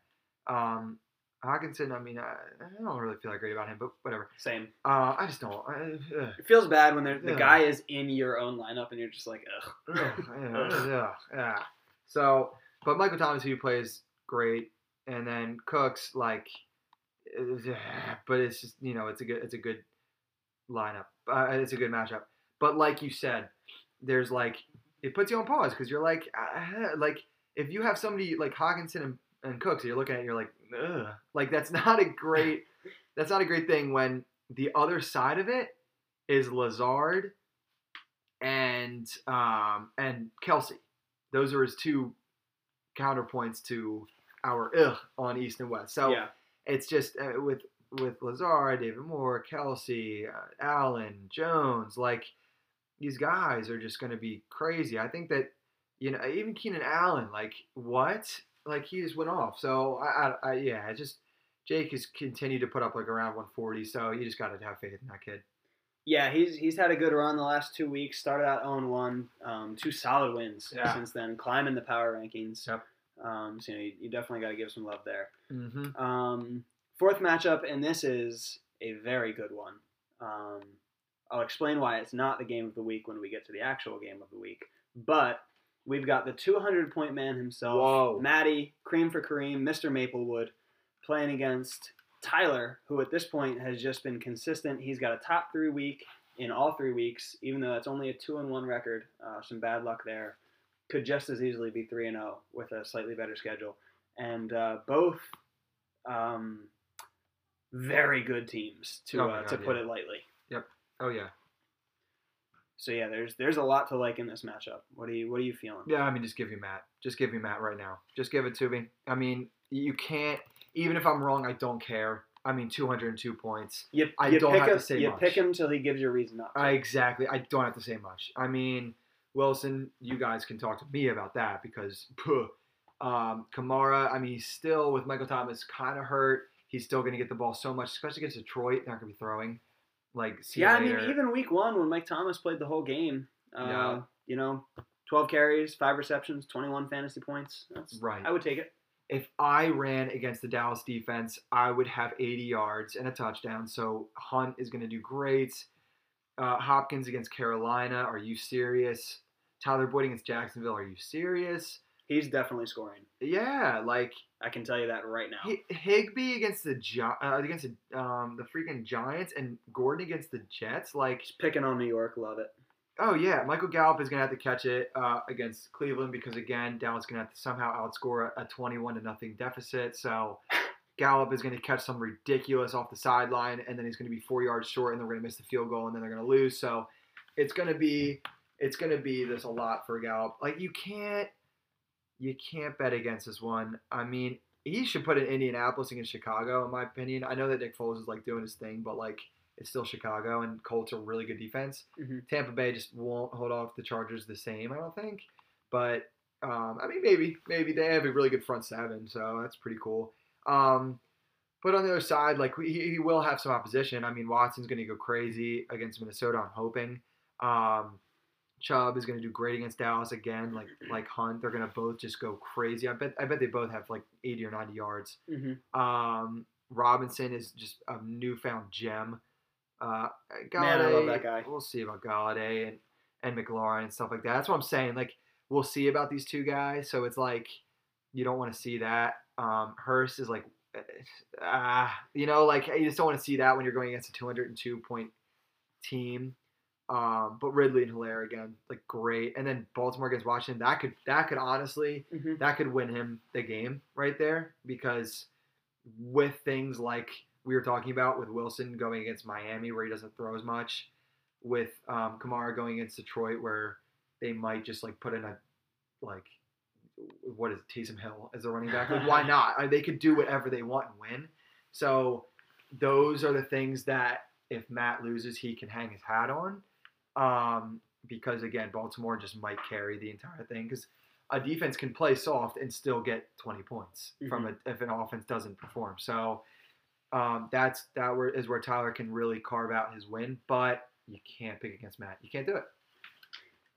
Um, Hockenson, I mean, I, I don't really feel that great about him, but whatever. Same. Uh, I just don't. I, ugh, It feels bad when the Yeah. guy is in your own lineup and you're just like, ugh. ugh, yeah, yeah. So, but Michael Thomas, who plays great, and then Cooks, like, but it's just you know, it's a good, it's a good lineup. Uh, it's a good matchup. But like you said, there's like it puts you on pause because you're like, uh, like if you have somebody like Hawkinson and, and Cooks, you're looking at, it, you're like, ugh, like that's not a great, that's not a great thing when the other side of it is Lazard and um and Kelce. Those are his two counterpoints to our ugh on East and West. So yeah. it's just uh, with with Lazard, David Moore, Kelce, uh, Allen, Jones, like these guys are just going to be crazy. I think that you know even Keenan Allen, like what? Like he just went off. So I, I, I yeah, I just Jake has continued to put up like around 140. So you just got to have faith in that kid. Yeah, he's he's had a good run the last two weeks. Started out 0 1, um, two solid wins Yeah. since then, climbing the power rankings. Yep. Um, so you, know, you, you definitely got to give some love there. Mm-hmm. Um, fourth matchup, and this is a very good one. Um, I'll explain why it's not the game of the week when we get to the actual game of the week. But we've got the 200 point man himself, Whoa. Matty, cream for Kareem, Mr. Maplewood, playing against Tyler, who at this point has just been consistent. He's got a top three week in all three weeks, even though it's only a two and one record. Uh, some bad luck there. Could just as easily be three and zero with a slightly better schedule, and uh, both um, very good teams to Oh uh, to God, put yeah. it lightly. Yep. Oh yeah, So yeah, there's there's a lot to like in this matchup. What are you what are you feeling? yeah. I mean, just give you Matt. Just give me Matt right now. Just give it to me. I mean, you can't. Even if I'm wrong, I don't care. I mean, 202 points. You, I you don't pick have to him, say You much. pick him till he gives you a reason not to. I exactly. I don't have to say much. I mean, Wilson, you guys can talk to me about that because, puh, um, Kamara. I mean, he's still with Michael Thomas, kind of hurt. He's still going to get the ball so much, especially against Detroit. They're not going to be throwing. Like, yeah, I mean, even week one when Mike Thomas played the whole game, uh, Yeah. you know, 12 carries, five receptions, 21 fantasy points. That's Right. I would take it. if I ran against the Dallas defense, I would have 80 yards and a touchdown. So Hunt is going to do great. Uh, Hopkins against Carolina. Are you serious? Tyler Boyd against Jacksonville. Are you serious? He's definitely scoring. Yeah, like I can tell you that right now. Hi- Higbee against the Gi- uh, against the, um, the freaking Giants and Gordon against the Jets. Like, Just picking on New York, love it. oh yeah, Michael Gallup is gonna have to catch it uh, against Cleveland because again, Dallas is gonna have to somehow outscore a, a twenty-one to nothing deficit. So Gallup is gonna catch some ridiculous off the sideline, and then he's gonna be four yards short, and they're gonna miss the field goal, and then they're gonna lose. So it's gonna be it's gonna be this a lot for Gallup. Like you can't you can't bet against this one. I mean, he should put in Indianapolis against Chicago, in my opinion. I know that Nick Foles is like doing his thing, but like it's still Chicago, and Colts are really good defense. Mhm. Tampa Bay just won't hold off the Chargers the same, I don't think. But um, I mean, maybe, maybe they have a really good front seven, so that's pretty cool. Um, but on the other side, like we, he will have some opposition. I mean, Watson's going to go crazy against Minnesota. I'm hoping. Um, Chubb is going to do great against Dallas again, like like Hunt. They're going to both just go crazy. I bet I bet they both have like 80 or 90 yards. Mm-hmm. Um, Robinson is just a newfound gem. Uh, Golladay, Man, I love that guy. We'll see about Golladay and, and McLaurin and stuff like that. That's what I'm saying. Like, we'll see about these two guys. So it's like, you don't want to see that. Um, Hurst is like, ah, you know, like you just don't want to see that when you're going against a 202 point team. Um, but Ridley and Hilaire again, like great. And then Baltimore against Washington, that could that could honestly Mm-hmm. that could win him the game right there because with things like we were talking about with Wilson going against Miami where he doesn't throw as much, with um, Kamara going against Detroit where they might just like put in a like what is it, Taysom Hill as a running back? Like why not? They could do whatever they want and win. So those are the things that if Matt loses, he can hang his hat on. Um, because again, Baltimore just might carry the entire thing because a defense can play soft and still get 20 points from a, if an offense doesn't perform. So um, that's that where, is where Tyler can really carve out his win, but you can't pick against Matt. You can't do it.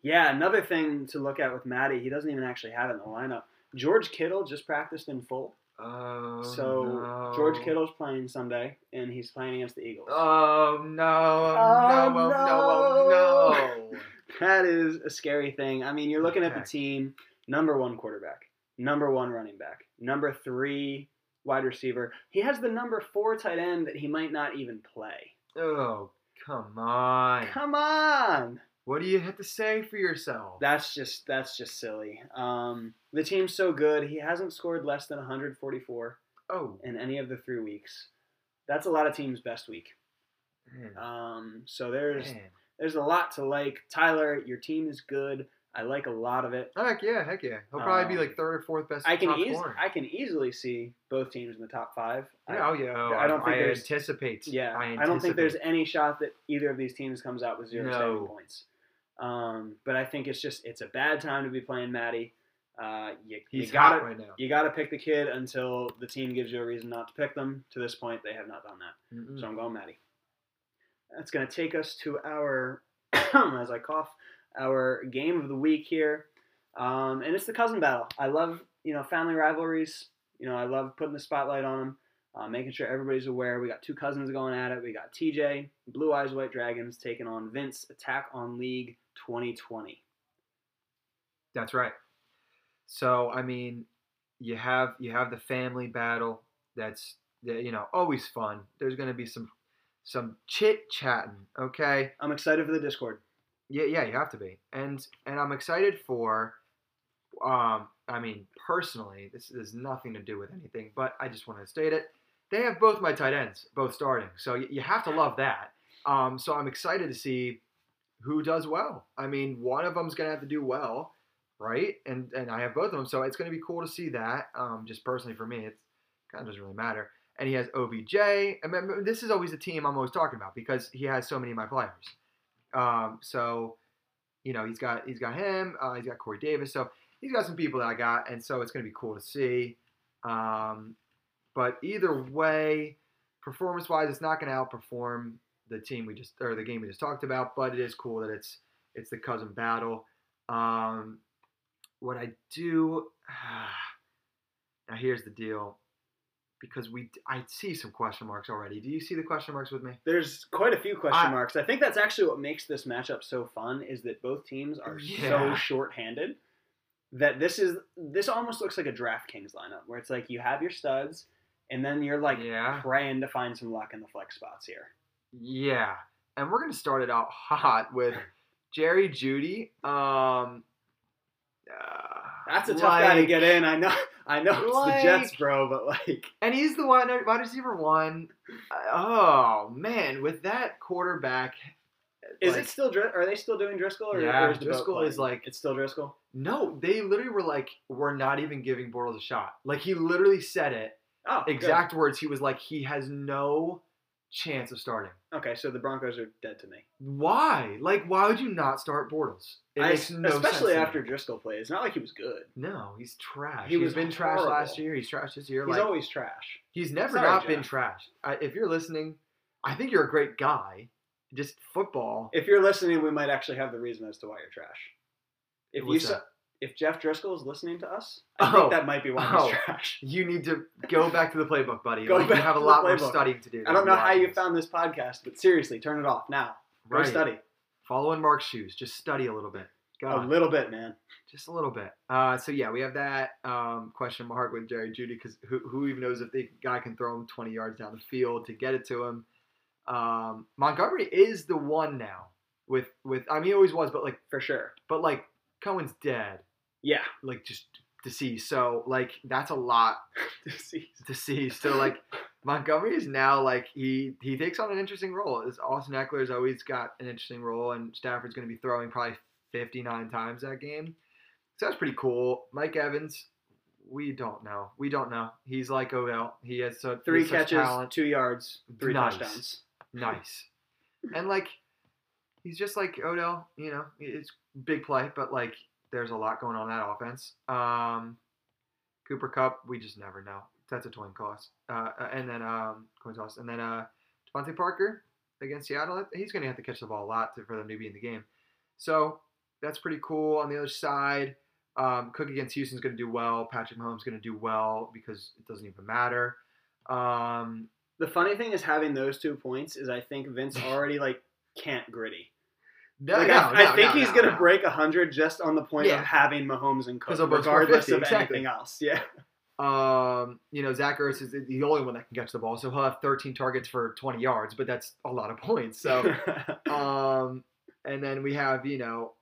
Yeah, another thing to look at with Matty, he doesn't even actually have it in the lineup. George Kittle just practiced in full. Oh, So no. George Kittle's playing Sunday, and he's playing against the Eagles. Oh no! Oh, no! Oh, no! Oh, no! That is a scary thing. I mean, you're looking at the team number one quarterback, number one running back, number three wide receiver. He has the number four tight end that he might not even play. Oh, come on! Come on. What do you have to say for yourself? That's just that's just silly. Um, the team's so good. He hasn't scored less than 144 oh, in any of the three weeks. That's a lot of teams' best week. Um, so there's man. there's a lot to like. Tyler, your team is good. I like a lot of it. Heck yeah, heck yeah. He'll probably be Um, like third or fourth best. I can top eas- scoring. I can easily see both teams in the top five. I- oh yeah. oh, I don't think I there's- anticipate. yeah, I, I, don't think there's any shot that either of these teams comes out with zero No. points. Um, but I think it's just it's a bad time to be playing Matty. Uh, you, you He's gotta hot right now. you gotta pick the kid until the team gives you a reason not to pick them. To this point, they have not done that. Mm-mm. So I'm going Maddie. That's going to take us to our, as I cough, our game of the week here. Um, and it's the cousin battle. I love, you know, family rivalries. You know, I love putting the spotlight on them, uh, making sure everybody's aware. We got two cousins going at it. We got TJ, Blue Eyes White Dragons, taking on Vince, Attack on League 2020. That's right. So I mean, you have you have the family battle. That's that, you know always fun. There's going to be some some chit chatting. Okay. I'm excited for the Discord. Yeah, yeah, you have to be. And and I'm excited for um I mean, personally, this has nothing to do with anything, but I just want to state it. They have both my tight ends, both starting. So you, you have to love that. Um so I'm excited to see who does well. I mean, one of them's going to have to do well, right? And and I have both of them, so it's going to be cool to see that. Um just personally for me, it kind of doesn't really matter. And he has OBJ. I mean, this is always the team I'm always talking about because he has so many of my players. Um, so, you know, he's got he's got him. Uh, he's got Corey Davis. So he's got some people that I got, and so it's going to be cool to see. Um, but either way, performance-wise, it's not going to outperform the team we just or the game we just talked about. But it is cool that it's it's the cousin battle. Um, what I do now here's the deal because we I see some question marks already. Do you see the question marks with me? There's quite a few question I- marks. I think that's actually what makes this matchup so fun is that both teams are so Yeah. short-handed that this is this almost looks like a DraftKings lineup where it's like you have your studs and then you're like yeah. praying to find some luck in the flex spots here. Yeah, and we're gonna start it out hot with Jerry Jeudy. Um, uh, That's a tough guy to get in. I know. I know it's like- the Jets, bro, but like and he's the wide, wide receiver one. Oh man, with that quarterback, is like- it still are they still doing Driskel or, Yeah, or is Driskel is like- it's still Driskel? No, they literally were like, "We're not even giving Bortles a shot." Like he literally said it. Oh, good. Exact words. He was like, "He has no chance of starting." Okay, so the Broncos are dead to me. Why? Like, why would you not start Bortles? It I- makes no sense especially after Driskel played. It's not like he was good. No, he's trash. He has been trash last year. He's trash this year. He's like, always trash. he's never Sorry, not been trash. I, if you're listening, I think you're a great guy. Just football. If you're listening, we might actually have the reason as to why you're trash. If you What's sa- that? If Jeff Driskel is listening to us, I Oh. think that might be why Oh. he's trash. You need to go back to the playbook, buddy. Go Like, back you have a lot more studying to do. I don't know how you found this podcast, but seriously, turn it off now. Go right. study Follow in Mark's shoes. Just study a little bit. Go a God, little bit, man. just a little bit. Uh, so yeah, we have that um, question mark with Jerry Jeudy because who, who even knows if the guy can throw him 20 yards down the field to get it to him. Um, Montgomery is the one now with with I mean he always was, but like For sure. but like Cohen's dead, Yeah. like just deceased. So like that's a lot deceased. So like Montgomery is now like he he takes on an interesting role. As Austin Ekeler Ekeler's always got an interesting role, and Stafford's going to be throwing probably 59 times that game. So that's pretty cool. Mike Evans, we don't know. We don't know. He's like Odell. He has so Three catches, talent. two yards, three Nice. touchdowns. Nice. And like he's just like Odell, you know, it's big play, but like there's a lot going on in that offense. Um Cooper Kupp, we just never know. That's a coin toss. Uh, uh, and then um coin toss. And then uh DeVante Parker against Seattle, he's gonna have to catch the ball a lot to, for them to be in the game. So that's pretty cool. On the other side, um, Cook against Houston's going to do well. Patrick Mahomes going to do well because it doesn't even matter. Um, The funny thing is having those two points is I think Vince already like can't gritty. No, Like, no, I, I think no, he's no, gonna no. break hundred just on the point Yeah. of having Mahomes and Cook, 'Cause they'll both score regardless of exactly. anything else. Yeah. Um, you know, Zach Ertz is the only one that can catch the ball, so he'll have 13 targets for 20 yards, but that's a lot of points. So, um, and then we have, you know,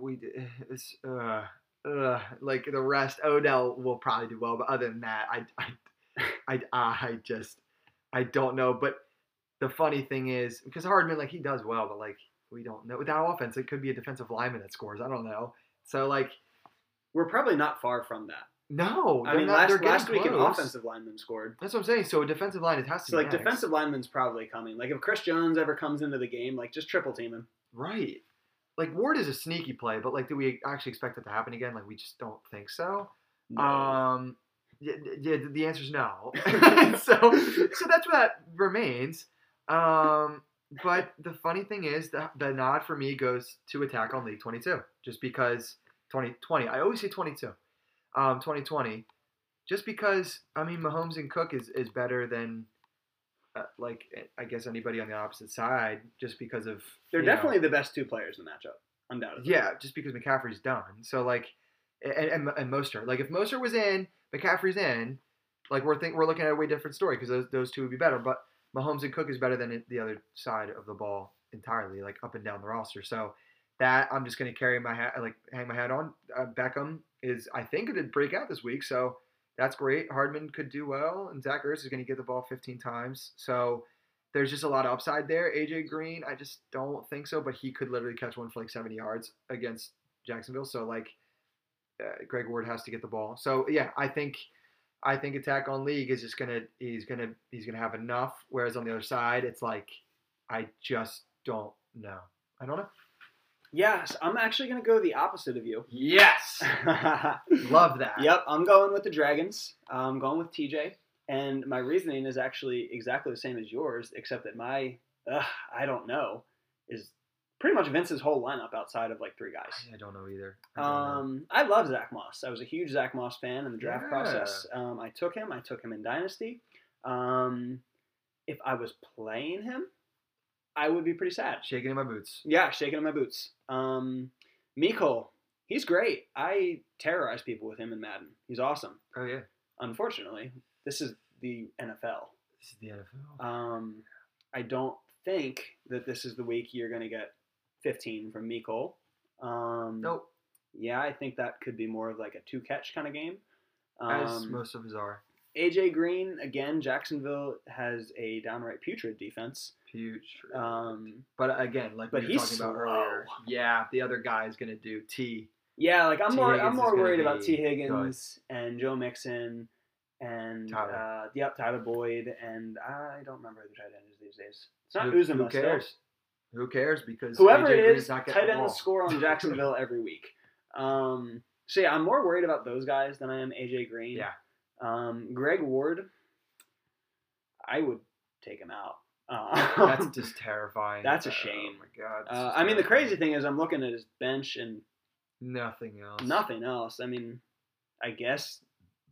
we it's, uh, uh, like the rest. Odell will probably do well, but other than that, I, I, I, I just, I don't know. But the funny thing is, because Hardman, like he does well, but like we don't know with that offense, it could be a defensive lineman that scores. I don't know. So like, We're probably not far from that. no, I mean, not, last, last week an offensive lineman scored. That's what I'm saying. So a defensive line, it has to So like next. defensive lineman's probably coming. Like if Chris Jones ever comes into the game, like just triple team him. Right. like Ward is a sneaky play, but like, do we actually expect it to happen again? Like, we just don't think so. No. Um, yeah, yeah, the answer is no. so, so that's what that remains. Um, but the funny thing is, the, the nod for me goes to attack on League 22, just because 2020. I always say 22. Um, 2020, just because I mean Mahomes and Cook is is better than. Uh, like I guess anybody on the opposite side, just because of They're you know- definitely the best two players in the matchup, undoubtedly. yeah, just because McCaffrey's done. So like, and and, and Mostert. Like if Mostert was in, McCaffrey's in. Like we're think we're looking at a way different story because those those two would be better. But Mahomes and Cook is better than the other side of the ball entirely, like up and down the roster. So that I'm just gonna carry my hat, like hang my hat on. Uh, Beckham is I think going to break out this week, so that's great. Hardman could do well, and Zach Ertz is going to get the ball 15 times. So there's just a lot of upside there. AJ Green, I just don't think so, but he could literally catch one for like 70 yards against Jacksonville. So like, uh, Greg Ward has to get the ball. So yeah, I think I think attack on league is just gonna he's gonna he's gonna have enough. Whereas on the other side, it's like I just don't know. I don't know. Yes, I'm actually to go the opposite of you. Yes, love that. Yep, I'm going with the Dragons. I'm going with TJ, and my reasoning is actually exactly the same as yours, except that my uh, I don't know is pretty much Vince's whole lineup outside of like three guys. I don't know either. I don't know. Um, I love Zach Moss. I was a huge Zach Moss fan in the draft Yeah. process. Um, I took him. I took him in Dynasty. Um, if I was playing him, I would be pretty sad. Shaking in my boots. Yeah, shaking in my boots. Um, Miko, he's great. I terrorize people with him in Madden. He's awesome. Oh yeah, Unfortunately, this is the NFL. this is the NFL. Um, I don't think that this is the week you're going to get 15 from Miko. Um, nope, Yeah, I think that could be more of like a two catch kind of game. as Um, most of his are. AJ Green again. Jacksonville has a downright putrid defense. Huge. Um, but again, like but we were he's talking about slow. earlier, yeah, the other guy is gonna do T. yeah, like I'm T. more Higgins I'm more worried about T Higgins and Joe Mixon and Tyler. uh, yep Tyler Boyd and I don't remember who the tight end is these days. It's not who, Uzomah. who still. cares? Who cares? Because Whoever AJ it is, tight ends score on Jacksonville every week. Um, so yeah, I'm more worried about those guys than I am AJ Green. Yeah. Um, Greg Ward, I would take him out. Uh, That's just terrifying. That's a shame. Oh my god. uh, I mean, the crazy thing is, I'm looking at his bench and Nothing else. nothing else. I mean, I guess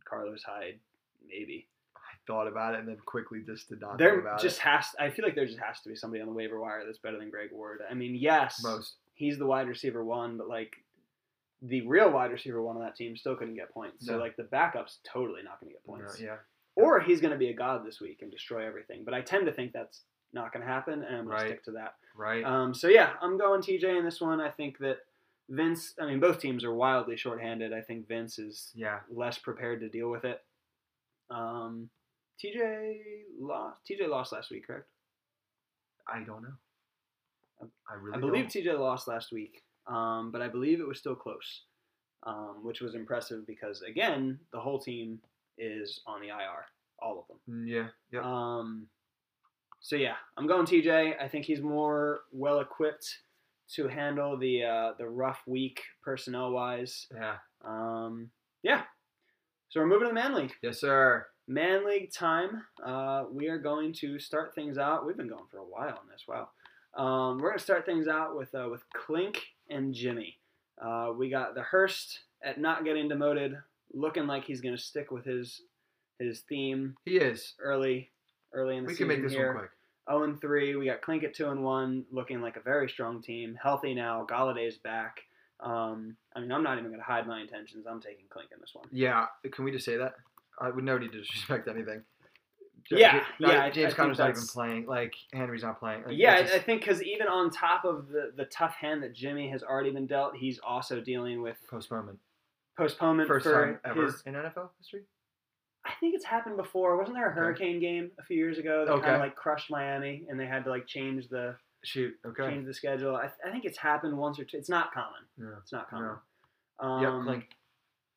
Carlos Hyde, maybe. Thought about it and then quickly just did not think There about just it. has. I feel like there just has to be somebody on the waiver wire that's better than Greg Ward. I mean, yes, Most. he's the wide receiver one, but like the real wide receiver one on that team still couldn't get points. So No. like the backup's totally not going to get No, points. yeah. Or he's going to be a god this week and destroy everything. But I tend to think that's not going to happen, and I'm going Right. to stick to that. Right. Um, so yeah, I'm going TJ in this one. I think that Vince. I mean, both teams are wildly shorthanded. I think Vince is yeah. less prepared to deal with it. Um, TJ lost. TJ lost last week, correct? I don't know. I really I believe don't. TJ lost last week, um, but I believe it was still close, um, which was impressive because again, the whole team is on the IR, all of them. Mm, Yeah. Um, so yeah, I'm going TJ. I think he's more well equipped to handle the uh, the rough week personnel wise. yeah. Um, yeah. So we're moving to the man league. Yes, sir. Man league time. Uh, we are going to start things out. We've been going for a while on this. Wow. Um, we're going to start things out with uh, with Clink and Jimmy. Uh, we got the Hurst at not getting demoted, looking like he's going to stick with his his theme He is. early early in the We season We can make this here. one quick. 0 and 3. We got Clink at 2 and 1, looking like a very strong team. Healthy now. Golladay's back. Um, I mean, I'm not even going to hide my intentions. I'm taking Clink in this one. Yeah. Can we just say that? I would never need to disrespect anything. Yeah, J- yeah, I- I James think Conner's not even playing. Like Henry's not playing. Like, yeah, it's I, I think because even on top of the, the tough hand that Jimmy has already been dealt, he's also dealing with postponement. postponement First for time ever his. in NFL history. I think it's happened before. Wasn't there a Okay. hurricane game a few years ago that kind of like crushed Miami, and they had to like change the Shoot. Okay. change the schedule? I, I think it's happened once or two. It's not common. Yeah. It's not common. Yep. Um, Clink.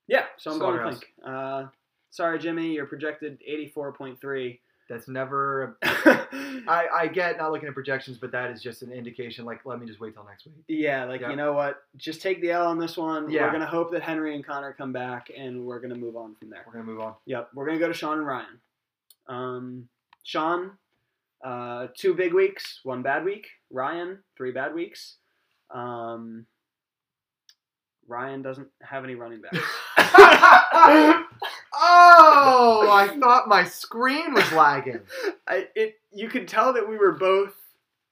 Yeah, so I'm going to Clink. Uh, sorry, Jimmy, you're projected 84.3. That's never. I, I get not looking at projections, but that is just an indication. Like, let me just wait till next week. yeah, like Yeah. you know what? Just take the L on this one. Yeah. We're gonna hope that Henry and Connor come back, and we're gonna move on from there. We're gonna move on. Yep, we're gonna go to Sean and Ryan. Um, Sean, uh, two big weeks, one bad week. Ryan, three bad weeks. Um, Ryan doesn't have any running backs. oh, I thought my screen was lagging. I, it you could tell that we were both.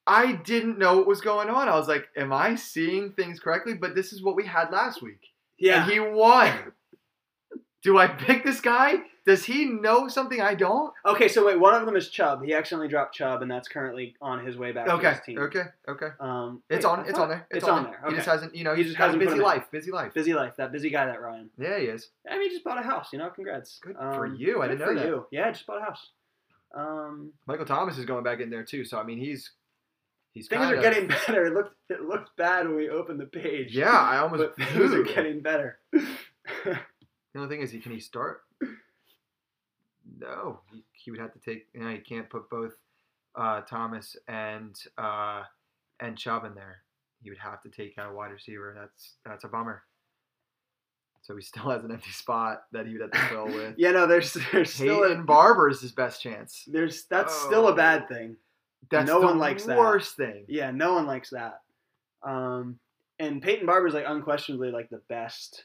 I didn't know what was going on. I was like, "Am I seeing things correctly?" But this is what we had last week, Yeah, and he won. Do I pick this guy? Does he know something I don't? Okay, so wait, one of them is Chubb. He accidentally dropped Chubb, and that's currently on his way back to Okay, his team. okay, okay. Um, It's wait, on. It's thought- on there. It's, on there. He Okay. just hasn't. You know, He he's just got a hasn't put busy him in. life. Busy life. Busy life. That busy guy, that Ryan. Yeah, he is. I mean, he just bought a house. You know, congrats. Good Um, for you. I good didn't know for that. you. Yeah, just bought a house. Um, Michael Thomas is going back in there too. So I mean, he's he's things are kinda- getting better. It looked it looked bad when we opened the page. Yeah, I almost. but things are getting better. The only thing is, he can he start? No, he, he would have to take. You know, he can't put both uh, Thomas and uh, and Chubb in there. He would have to take out a wide receiver. That's that's a bummer. So he still has an empty spot that he would have to fill with. yeah, no, there's there's still Peyton a, Barber is his best chance. there's that's still a Oh. bad thing. That's No the one likes that. worst thing. Yeah, no one likes that. Um, and Peyton Barber's like unquestionably like the best.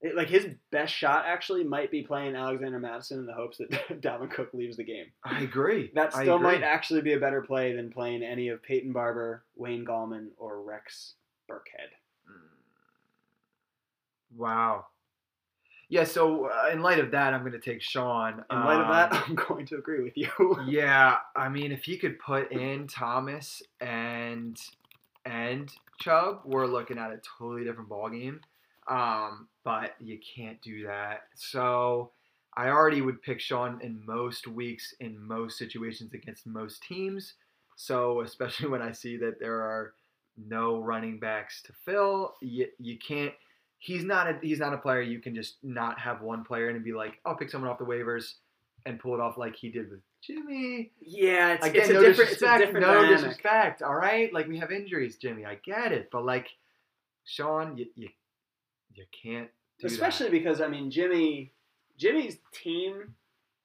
It- like his best shot actually might be playing Alexander Mattison in the hopes that Dalvin Cook leaves the game. I agree. That still agree. might actually be a better play than playing any of Peyton Barber, Wayne Gallman, or Rex Burkhead. Wow. Yeah. So uh, in light of that, I'm going to take Sean. In light of Um, that, I'm going to agree with you. yeah, I mean, if he could put in Thomas and and Chubb, we're looking at a totally different ballgame. Um, but you can't do that. So I already would pick Sean in most weeks in most situations against most teams. So especially when I see that there are no running backs to fill, you, you can't. He's not a he's not a player you can just not have one player and be like, I'll pick someone off the waivers and pull it off like he did with Jimmy. yeah, it's, Again, it's a no different, it's a disrespect. different no dynamic. disrespect. All right, like we have injuries, Jimmy. I get it, but like Sean, you you, you can't do Especially because I mean Jimmy, Jimmy's team.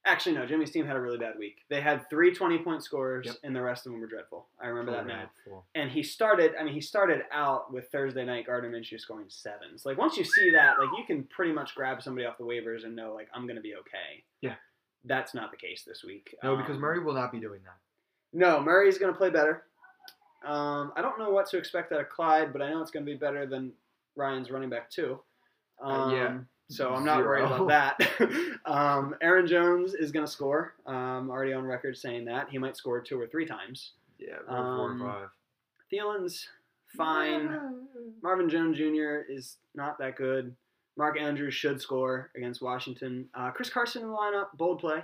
Actually, no. Jimmy's team had a really bad week. They had three 20 point scorers, Yep. and the rest of them were dreadful. I that. remember that now. And he started. I mean, he started out with Thursday night Gardner Minshew scoring sevens. Like once you see that, like you can pretty much grab somebody off the waivers and know like I'm gonna be okay. Yeah. That's not the case this week. No, because Um, Murray will not be doing that. No, Murray's going to play better. Um, I don't know what to expect out of Clyde, but I know it's going to be better than Ryan's running back too. Um, Uh, yeah. So I'm not worried about that. um, Aaron Jones is going to score. Um, already on record saying that he might score two or three times. Yeah, four Um, or five. Thielen's fine. Marvin Jones Jr. is not that good. Mark Andrews should score against Washington. Uh, Chris Carson in the lineup, bold play.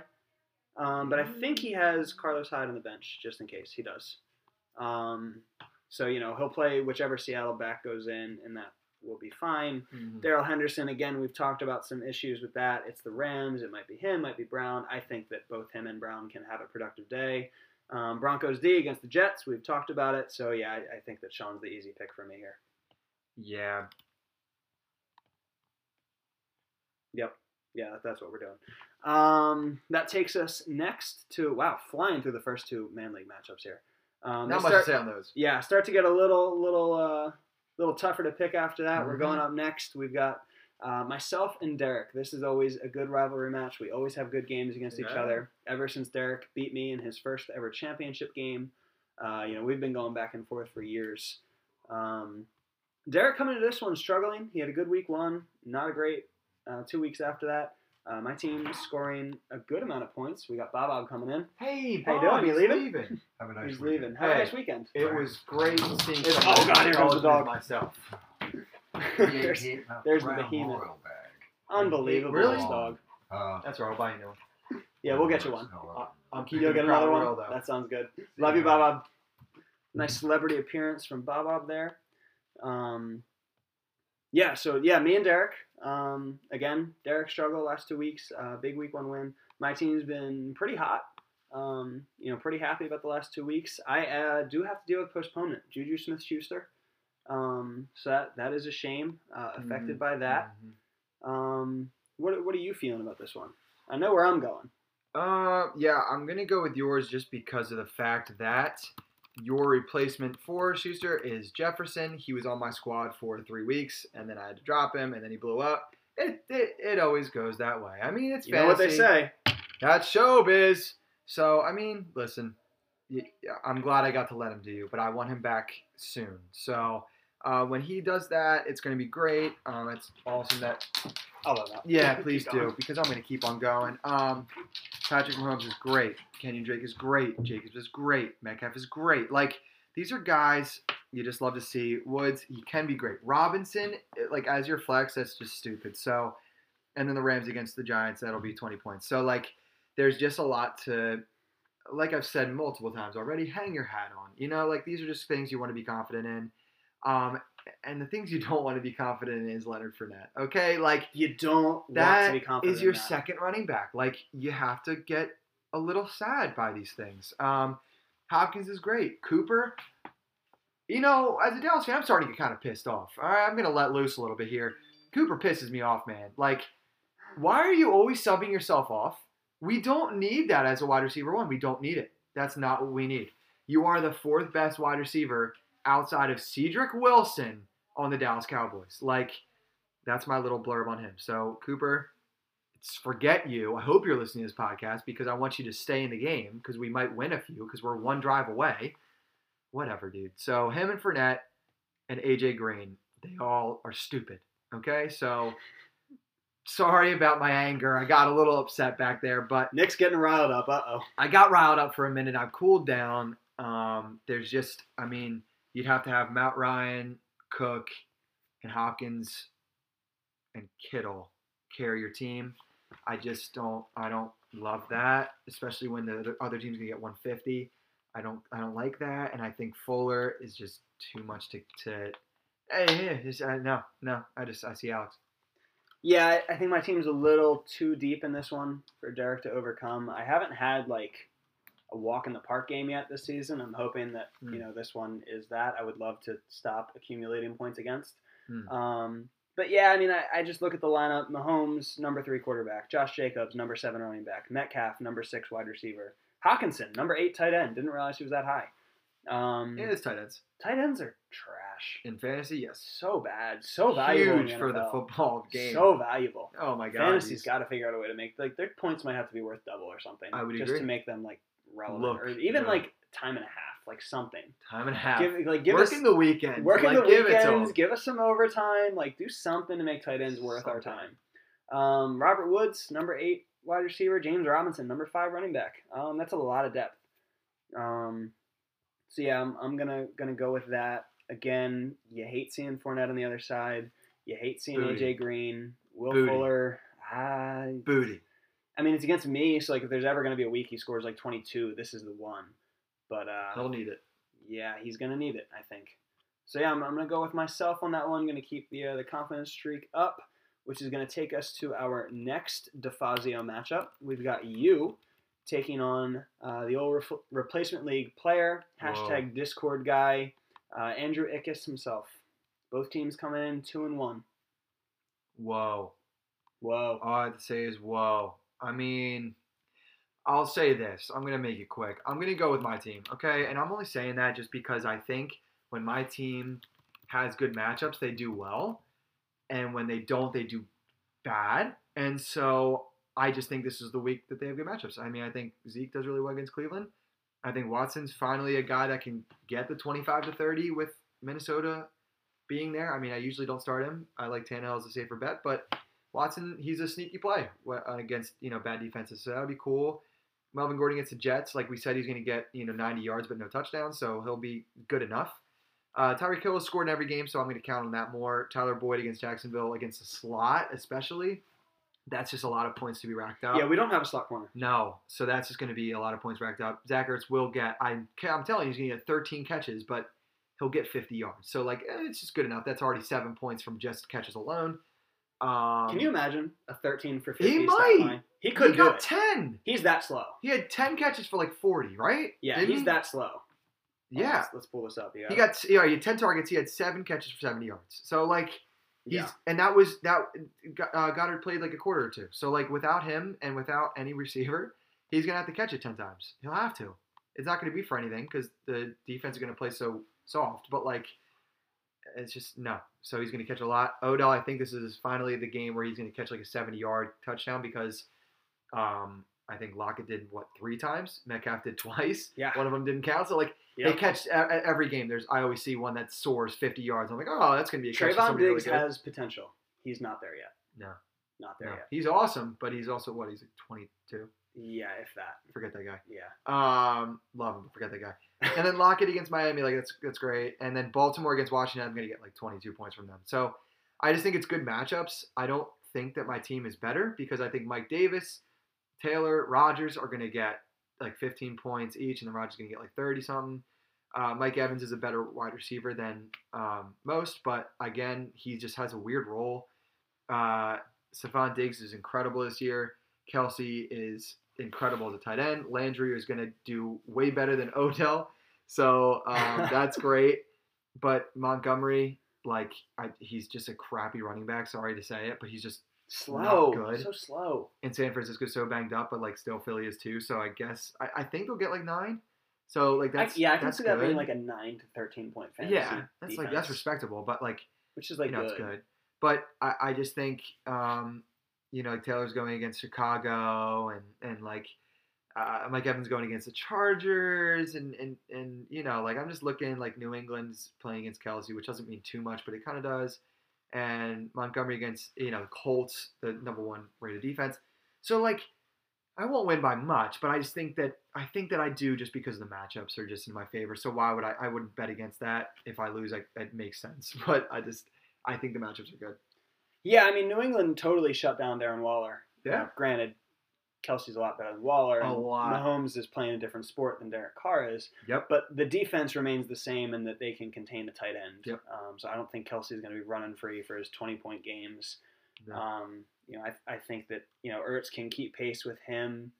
Um, but I think he has Carlos Hyde on the bench just in case he does. Um, so you know he'll play whichever Seattle back goes in, in that will be fine. Mhm. Darrell Henderson again. We've talked about some issues with that. It's the Rams. It might be him. Might be Brown. I think that both him and Brown can have a productive day. Um, Broncos D against the Jets. We've talked about it. So yeah, I, I think that Sean's the easy pick for me here. Yeah. Yep. Yeah, that's what we're doing. Um, that takes us next to wow, flying through the first two man league matchups here. Um, Not much start- to say on those. yeah, start to get a little little uh, little tougher to pick after that. We're Mhm. going up next. We've got uh, myself and Derek. This is always a good rivalry match. We always have good games against each other. Ever since Derek beat me in his first ever championship game, uh, you know we've been going back and forth for years. Um, Derek coming to this one struggling. He had a good week one, not a great uh, two weeks after that. Uh, my team scoring a good amount of points. We got Bob Bob coming in. Hey, How you Bob, doing? You he's leaving? leaving. Have a nice He's weekend. leaving. Have a nice weekend. It was great seeing. It's- someone oh, God, here comes the intelligent dog. Myself. there's, He ate a there's the behemoth. unbelievable Really? this dog. Uh, That's right. I'll buy you one. Yeah, we'll get you one. no, I'm keeping You'll get another one. though. That sounds good. Love you, Bob Bob. Nice celebrity appearance from Bob Bob there. Um, yeah, so yeah, me and Derek. Um, again, Derek struggled last two weeks. Uh, big week one win. My team's been pretty hot. Um, you know, pretty happy about the last two weeks. I uh, do have to deal with postponement. Juju Smith-Schuster. Um, so that that is a shame. Uh, affected by that. Mhm. Um, what what are you feeling about this one? I know where I'm going. Uh, yeah, I'm gonna go with yours just because of the fact that your replacement for Schuster is Jefferson. He was on my squad for three weeks, and then I had to drop him, and then he blew up. It it, it always goes that way. I mean, it's You know what they fantasy. say. That's showbiz. So I mean, listen, I'm glad I got to let him do, you, but I want him back soon. So uh, when he does that, it's going to be great. Um, it's awesome that I love that. yeah, please going. do because I'm going to keep on going. Um, Patrick Mahomes is great. Kenyan Drake is great. Jacobs is great. Metcalf is great. Like these are guys you just love to see. Woods, he can be great. Robinson, like as your flex, that's just stupid. So, and then the Rams against the Giants, that'll be 20 points. So like, there's just a lot to. Like I've said multiple times already, hang your hat on. You know, like these are just things you want to be confident in. Um, and the things you don't want to be confident in is Leonard Fournette. Okay, like You don't want to be confident. is your that. second running back. Like you have to get a little sad by these things. Um, Hopkins is great. Cooper, you know, as a Dallas fan, I'm starting to get kind of pissed off. All right, I'm gonna let loose a little bit here. Cooper pisses me off, man. Like, why are you always subbing yourself off? We don't need that as a wide receiver one. We don't need it. That's not what we need. You are the fourth best wide receiver outside of Cedric Wilson on the Dallas Cowboys. Like, that's my little blurb on him. So, Cooper, it's forget you. I hope you're listening to this podcast because I want you to stay in the game because we might win a few because we're one drive away. Whatever, dude. So, him and Fournette and AJ Green, they all are stupid. Okay? So, sorry about my anger. I got a little upset back there, but Nick's getting riled up. Uh oh. I got riled up for a minute. I've cooled down. Um, there's just, I mean, you'd have to have Matt Ryan, Cook, and Hopkins and Kittle carry your team. I just don't, I don't love that, especially when the other- team's gonna get 150. I don't, I don't like that, and I think Fuller is just too much to, to. Hey, just, uh, no, no. I just, I see Alex. Yeah, I- I think my team's a little too deep in this one for Derek to overcome. I haven't had like a walk in the park game yet this season. I'm hoping that Hmm. you know this one is that. I would love to stop accumulating points against. Hmm. Um, but yeah, I mean, I, I just look at the lineup: Mahomes, number three quarterback; Josh Jacobs, number seven running back; Metcalf, number six wide receiver; Hockenson, number eight tight end. Didn't realize he was that high. Um, Yeah, it's tight ends tight ends are trash. in fantasy. Yes, So bad, so valuable. huge for the football game. So valuable. oh my god, Fantasy's got to figure out a way to make like their points might have to be worth double or something. I would just agree. to make them like relevant Look or even good. like time and a half, like something. time and a half. Give like give Working us the weekend. working like, the give it to give us some overtime, like do something to make tight ends worth our time. Um, Robert Woods, number eight wide receiver. James Robinson, number five running back. Um, that's a lot of depth. Um, so yeah, I'm, I'm gonna gonna go with that. Again, you hate seeing Fournette on the other side. You hate seeing Booty. AJ Green, Will Booty. Fuller. I, Booty. I mean, it's against me, so like if there's ever gonna be a week he scores like 22, this is the one. But uh, He'll need it. yeah, he's gonna need it, I think. So yeah, I'm, I'm gonna go with myself on that one. I'm gonna keep the uh, the confidence streak up, which is gonna take us to our next DeFazio matchup. We've got you taking on uh, the old ref- replacement league player hashtag Discord guy uh, Andrew Ickes himself. Both teams coming in two and one. Whoa. Whoa. All I have to say is whoa. I mean, I'll say this. I'm gonna make it quick. I'm gonna go with my team, okay? And I'm only saying that just because I think when my team has good matchups, they do well, and when they don't, they do bad. And so I just think this is the week that they have good matchups. I mean, I think Zeke does really well against Cleveland. I think Watson's finally a guy that can get the 25 to 30 with Minnesota being there. I mean, I usually don't start him. I like Tannehill as a safer bet, but Watson, he's a sneaky play against you know bad defenses, so that would be cool. Melvin Gordon against the Jets, like we said, he's going to get you know 90 yards but no touchdowns, so he'll be good enough. Uh, Tyreek Hill has scored in every game, so I'm going to count on that more. Tyler Boyd against Jacksonville against the slot, especially, that's just a lot of points to be racked up. Yeah, we don't have a slot corner. No, so that's just going to be a lot of points racked up. Zach Ertz will get, I'm, I'm telling you, he's going to get 13 catches, but he'll get 50 yards. So, like, eh, it's just good enough. That's already seven points from just catches alone. Um, Can you imagine a 13 for 50 He might. He could he do got it. ten. He's that slow. He had ten catches for like forty, right? Yeah, Didn't he's he? that slow. Yeah, Let's, let's pull this up. Yeah. he got yeah, he had ten targets. He had seven catches for seventy yards. So like he's Yeah. and that was that uh, Goedert played like a quarter or two. So like without him and without any receiver, he's gonna have to catch it ten times. He'll have to. It's not gonna be for anything because the defense is gonna play so soft. But like it's just no. So he's gonna catch a lot. Odell, I think this is finally the game where he's gonna catch like a seventy yard touchdown because um I think Lockett did what three times. Metcalf did twice. Yeah. One of them didn't count. So like Yep. they catch e- every game. There's I always see one that soars 50 yards. I'm like, oh, that's gonna be a catch. Trayvon somebody really has potential. He's not there yet. No. Not there No. yet. He's awesome, but he's also what? He's like 22. Yeah, if that. Forget that guy. Yeah. Um, love him, but forget that guy. And then Lockett against Miami, like that's that's great. And then Baltimore against Washington, I'm gonna get like 22 points from them. So I just think it's good matchups. I don't think that my team is better because I think Mike Davis, Taylor, Rodgers are gonna get like 15 points each, and then Rodgers gonna get like 30 something. Uh, Mike Evans is a better wide receiver than um, most, but again, he just has a weird role. Uh, Stefon Diggs is incredible this year. Kelce is incredible as a tight end. Landry is going to do way better than Odell, so um, that's great. But Montgomery, like, I, he's just a crappy running back. Sorry to say it, but he's just Slow. good. So slow. And San Francisco so banged up, but like still Philly is too. So I guess I, I think they'll get like nine. So like I, that's yeah, I can that's see that being like a nine to thirteen point fantasy. yeah, that's like that's respectable, but like which is like you know good. it's good. But I, I just think um, you know like Taylor's going against Chicago and and like uh, Mike Evans going against the Chargers and and and you know like I'm just looking like New England's playing against Kelce, which doesn't mean too much, but it kind of does. And Montgomery against you know Colts, the number one rated defense. So like I won't win by much, but I just think that I think that I do just because the matchups are just in my favor. So why would I? I wouldn't bet against that. If I lose, I, it makes sense. But I just I think the matchups are good. Yeah, I mean New England totally shut down Darren Waller. Yeah. Now, granted, Kelce's a lot better than Waller. A and lot. Mahomes is playing a different sport than Derek Carr is. Yep. But the defense remains the same in that they can contain a tight end. Yep. Um, so I don't think Kelce's going to be running free for his 20 point games. No. Um, you know, I, I think that, you know, Ertz can keep pace with him.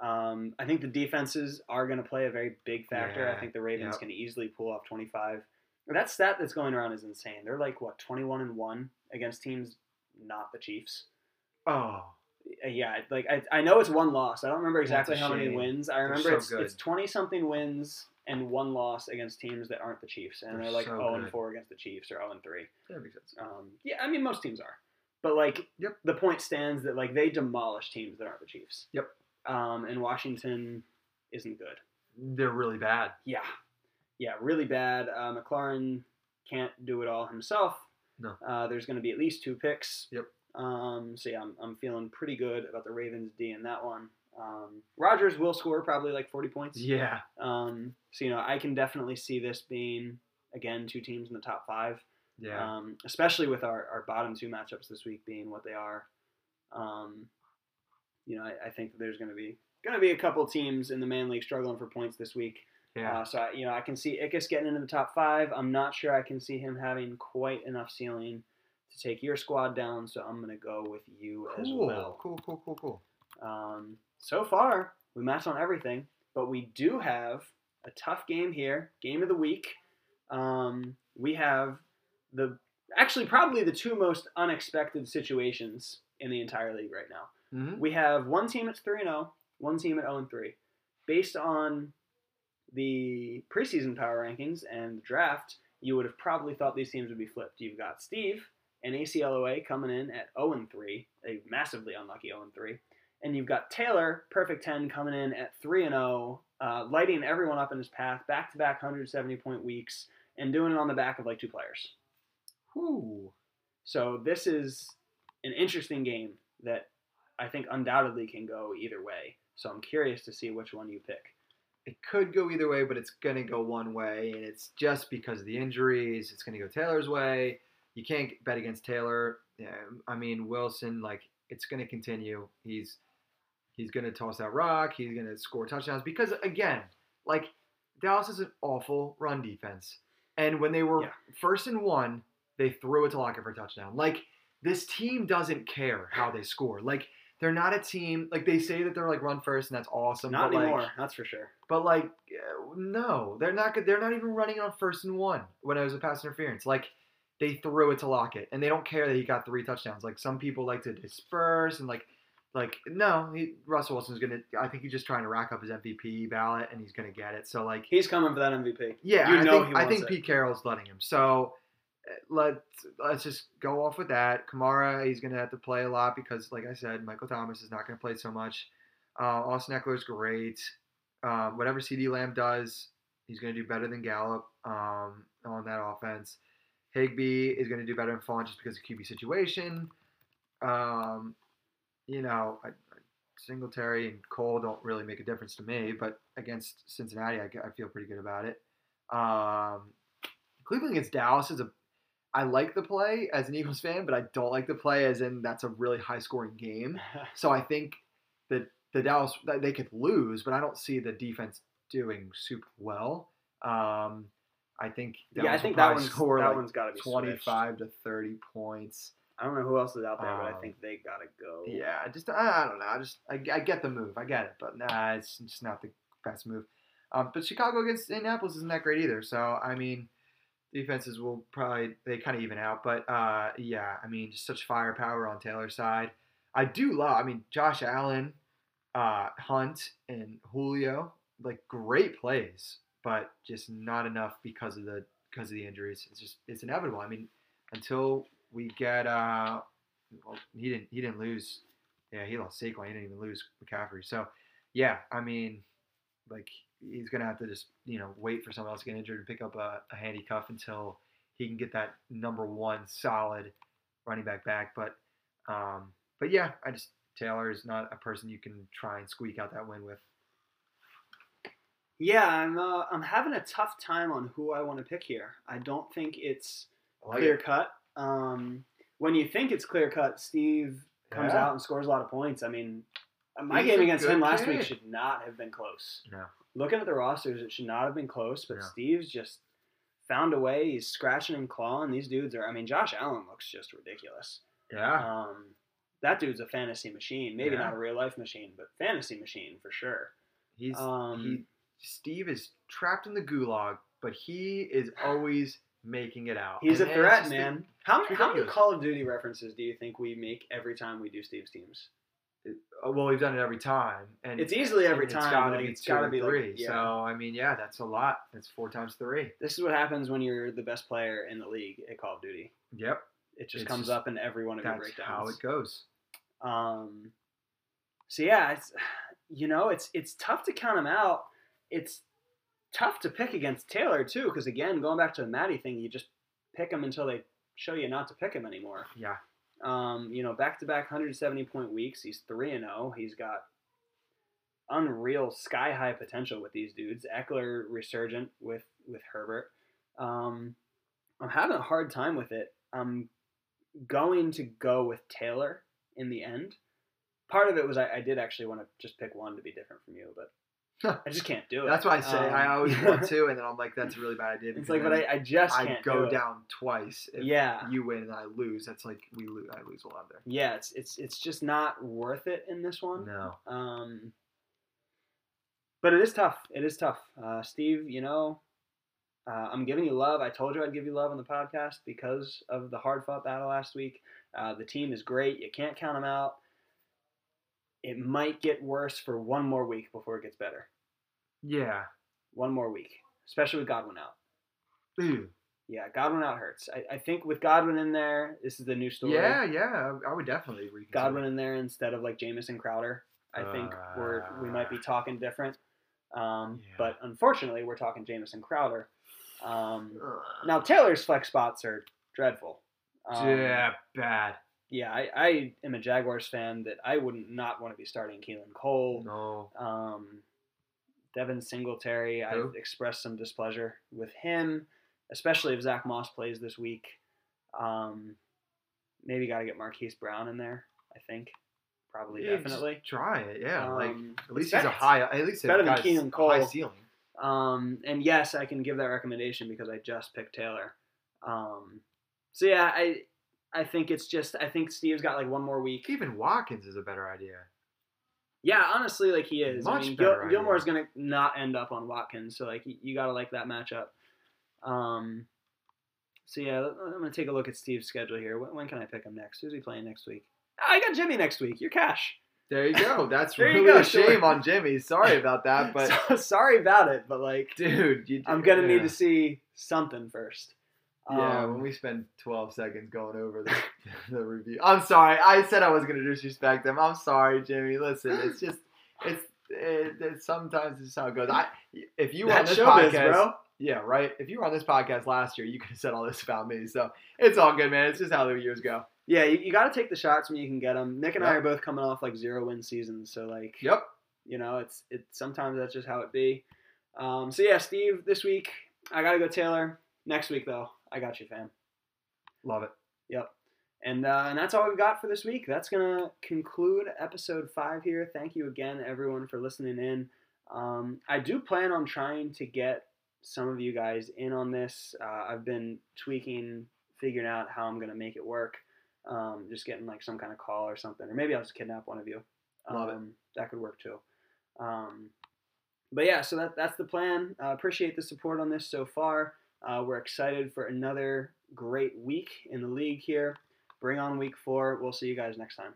Um, I think the defenses are going to play a very big factor. I think the Ravens yep. can easily pull off 25. That stat that's going around is insane. They're like, what, 21 and 1 against teams not the Chiefs? Oh, Uh, yeah, like I, I know it's one loss. I don't remember exactly how many wins. I remember so it's twenty something wins and one loss against teams that aren't the Chiefs, and They're they're, like so zero and four against the Chiefs or zero and three. that makes sense. Um, yeah, I mean most teams are, but like Yep. the point stands that like they demolish teams that aren't the Chiefs. Yep. Um, and Washington isn't good. They're really bad. Yeah, yeah, really bad. Uh, McLaurin can't do it all himself. No. Uh, there's going to be at least two picks. Yep. Um, so yeah, I'm, I'm feeling pretty good about the Ravens D in that one. Um, Rodgers will score probably like 40 points. Yeah. Um, so you know, I can definitely see this being again two teams in the top five. Yeah. Um, especially with our, our bottom two matchups this week being what they are. Um, you know, I, I think that there's going to be going to be a couple teams in the man league struggling for points this week. Yeah. Uh, so I, you know, I can see Ickes getting into the top five. I'm not sure I can see him having quite enough ceiling to take your squad down. So I'm going to go with you as well. Cool. Cool. Cool. Cool. Um, so far, we match on everything, but we do have a tough game here. Game of the week. Um, we have the actually probably the two most unexpected situations in the entire league right now. Mm-hmm. We have one team at 3 0, one team at 0 and 3. Based on the preseason power rankings and the draft, you would have probably thought these teams would be flipped. You've got Steve and ACLOA coming in at 0 3, a massively unlucky 0 3. And you've got Taylor, perfect 10, coming in at 3 and 0, uh, lighting everyone up in his path, back to back 170 point weeks, and doing it on the back of like two players. Ooh. So this is an interesting game that I think undoubtedly can go either way. So I'm curious to see which one you pick. It could go either way, but it's gonna go one way, and it's just because of the injuries. It's gonna go Taylor's way. You can't bet against Taylor. Yeah, I mean Wilson. Like it's gonna continue. He's he's gonna toss that rock. He's gonna score touchdowns because again, like Dallas is an awful run defense, and when they were Yeah. first and one, they threw it to Lockett for a touchdown. Like this team doesn't care how they score. Like they're not a team like they say that they're like run first and that's awesome. Not but anymore, Like, that's for sure. but like, uh, no, they're not. good. They're not even running on first and one when it was a pass interference. Like they threw it to Lockett, and they don't care that he got three touchdowns. Like some people like to disperse and like, like no, he, Russell Wilson's gonna. I think he's just trying to rack up his MVP ballot, and he's gonna get it. So like, He's coming for that MVP. yeah, you I know think I think it. Pete Carroll's letting him. So uh, let let's just go off with that. Kamara, he's gonna have to play a lot because, like I said, Michael Thomas is not gonna play so much. Uh, Austin Ekeler's great. Um, whatever CeeDee Lamb does, he's gonna do better than Gallup um, on that offense. Higbee is gonna do better than Fant just because of QB situation. Um, you know, I- Singletary and Cole don't really make a difference to me, but against Cincinnati, I, I feel pretty good about it. Um, Cleveland against Dallas is a. I like the play as an Eagles fan, but I don't like the play as in that's a really high scoring game. So I think that the Dallas that they could lose, but I don't see the defense doing super well. Um, I think yeah, I think that one's score that like one's got to be twenty-five to thirty points. I don't know who else is out there, but I Um, think they gotta go. Yeah, I just I, I don't know. I just I, I get the move. I get it, but nah, it's just not the best move. Um, but Chicago against Indianapolis isn't that great either. So I mean, defenses will probably they kind of even out. But uh, yeah, I mean, just such firepower on Taylor's side. I do love. I mean, Josh Allen, uh, Hunt, and Julio like great plays, but just not enough because of the because of the injuries. It's just it's inevitable. I mean, until we get uh, well, he didn't he didn't lose. Yeah, he lost Saquon. He didn't even lose McCaffrey. So yeah, I mean, like he's gonna have to just you know wait for someone else to get injured and pick up a, a handy cuff until he can get that number one solid running back back. But um, but yeah, I just Taylor is not a person you can try and squeak out that win with. Yeah, I'm uh, I'm having a tough time on who I want to pick here. I don't think it's like clear it. cut. Um, when you think it's clear cut, Steve comes Yeah. out and scores a lot of points. I mean, my He's game against him last week should not have been close. No. Looking at the rosters, it should not have been close. But No. Steve's just found a way. He's scratching and clawing. These dudes are. I mean, Josh Allen looks just ridiculous. Yeah. Um, that dude's a fantasy machine. Maybe Yeah. not a real life machine, but fantasy machine for sure. He's Um, he Steve is trapped in the gulag, but he is always making it out. He's a And it's threat, just the- man. How, how many. Call of Duty references do you think we make every time we do Steve's teams? Uh, well, we've done it every time, and It's easily every and time. It's gotta it's gotta or be like- three. yeah. So I mean, yeah, that's a lot. That's four times three. This is what happens when you're the best player in the league at Call of Duty. Yep, It just It's comes just- up in every one of your that's breakdowns. how it goes. Um, so yeah, it's you know it's it's tough to count him out. It's tough to pick against Taylor too, because again, going back to the Maddie thing, you just pick him until they show you not to pick him anymore. Yeah, Um, you know, back to back 170 point weeks. He's three and zero. He's got unreal sky high potential with these dudes. Ekeler resurgent with with Herbert. Um, I'm having a hard time with it. I'm going to go with Taylor in the end. Part of it was I, I did actually want to just pick one to be different from you, but I just can't do it. that's why I say I Um, always want to, and then I'm like, that's a really bad idea. It's like, but I, I just I can't go down twice. If Yeah. you win and I lose. That's like we lose. I lose a lot there. Yeah, it's it's it's just not worth it in this one. No. Um, but it is tough. It is tough. Uh, Steve, you know, uh, I'm giving you love. I told you I'd give you love on the podcast because of the hard fought battle last week. Uh, the team is great. You can't count them out. It might get worse for one more week before it gets better. Yeah. One more week, especially with Godwin out. Ooh. Yeah, Godwin out hurts. I, I think with Godwin in there, this is the new story. Yeah, yeah. I would definitely reconsider. Godwin in there instead of like Jamison Crowder. I think we're we might be talking different. Um, Yeah. But unfortunately, we're talking Jamison Crowder. Um, now Taylor's flex spots are dreadful. Um, yeah, bad. Yeah. I, I am a Jaguars fan that I wouldn't not want to be starting Keelan Cole. No. Um, Devin Singletary? I've expressed some displeasure with him, especially if Zach Moss plays this week. Um, maybe got to get Marquise Brown in there. I think probably Yeah, definitely. try it. Yeah, like Um, at least he's a high. At least better than guy's Keenan Cole. high ceiling. Um, and yes, I can give that recommendation because I just picked Taylor. Um, so yeah, I I think it's just I think Steve's got like one more week. Even Watkins is a better idea. Yeah, honestly, like he is. Much I mean, better Gil- Gilmore's gonna not end up on Watkins, so like you, gotta like that matchup. Um, so yeah, I'm gonna take a look at Steve's schedule here. When, when can I pick him next? Who's he playing next week? I got Jimmy next week. You're cash. There you go. That's There really go. a shame on Jimmy. Sorry about that, but So, sorry about it, but like dude, you, I'm gonna yeah. need to see something first. Yeah, Um, when we spend 12 seconds going over the, the review. I'm sorry. I said I was going to disrespect them. I'm sorry, Jimmy. Listen, it's just, it's, it, it's sometimes it's how it goes. I, if you were on this podcast, bro. yeah, right. If you were on this podcast last year, you could have said all this about me. So it's all good, man. It's just how the years go. Yeah, you, you got to take the shots when you can get them. Nick and I are both coming off like zero win seasons, so like Yep. you know, it's it sometimes that's just how it be. Um, so yeah, Steve, this week I gotta go Taylor. Next week though, I got you, fam. Love it. Yep. And uh, and that's all we've got for this week. That's gonna conclude episode five here. Thank you again, everyone, for listening in. Um, I do plan on trying to get some of you guys in on this. Uh, I've been tweaking, figuring out how I'm gonna make it work. Um, just getting like some kind of call or something, or maybe I'll just kidnap one of you. Love it. um, That could work too. Um, but yeah, so that that's the plan. Uh, appreciate the support on this so far. Uh, we're excited for another great week in the league here. Bring on week four. We'll see you guys next time.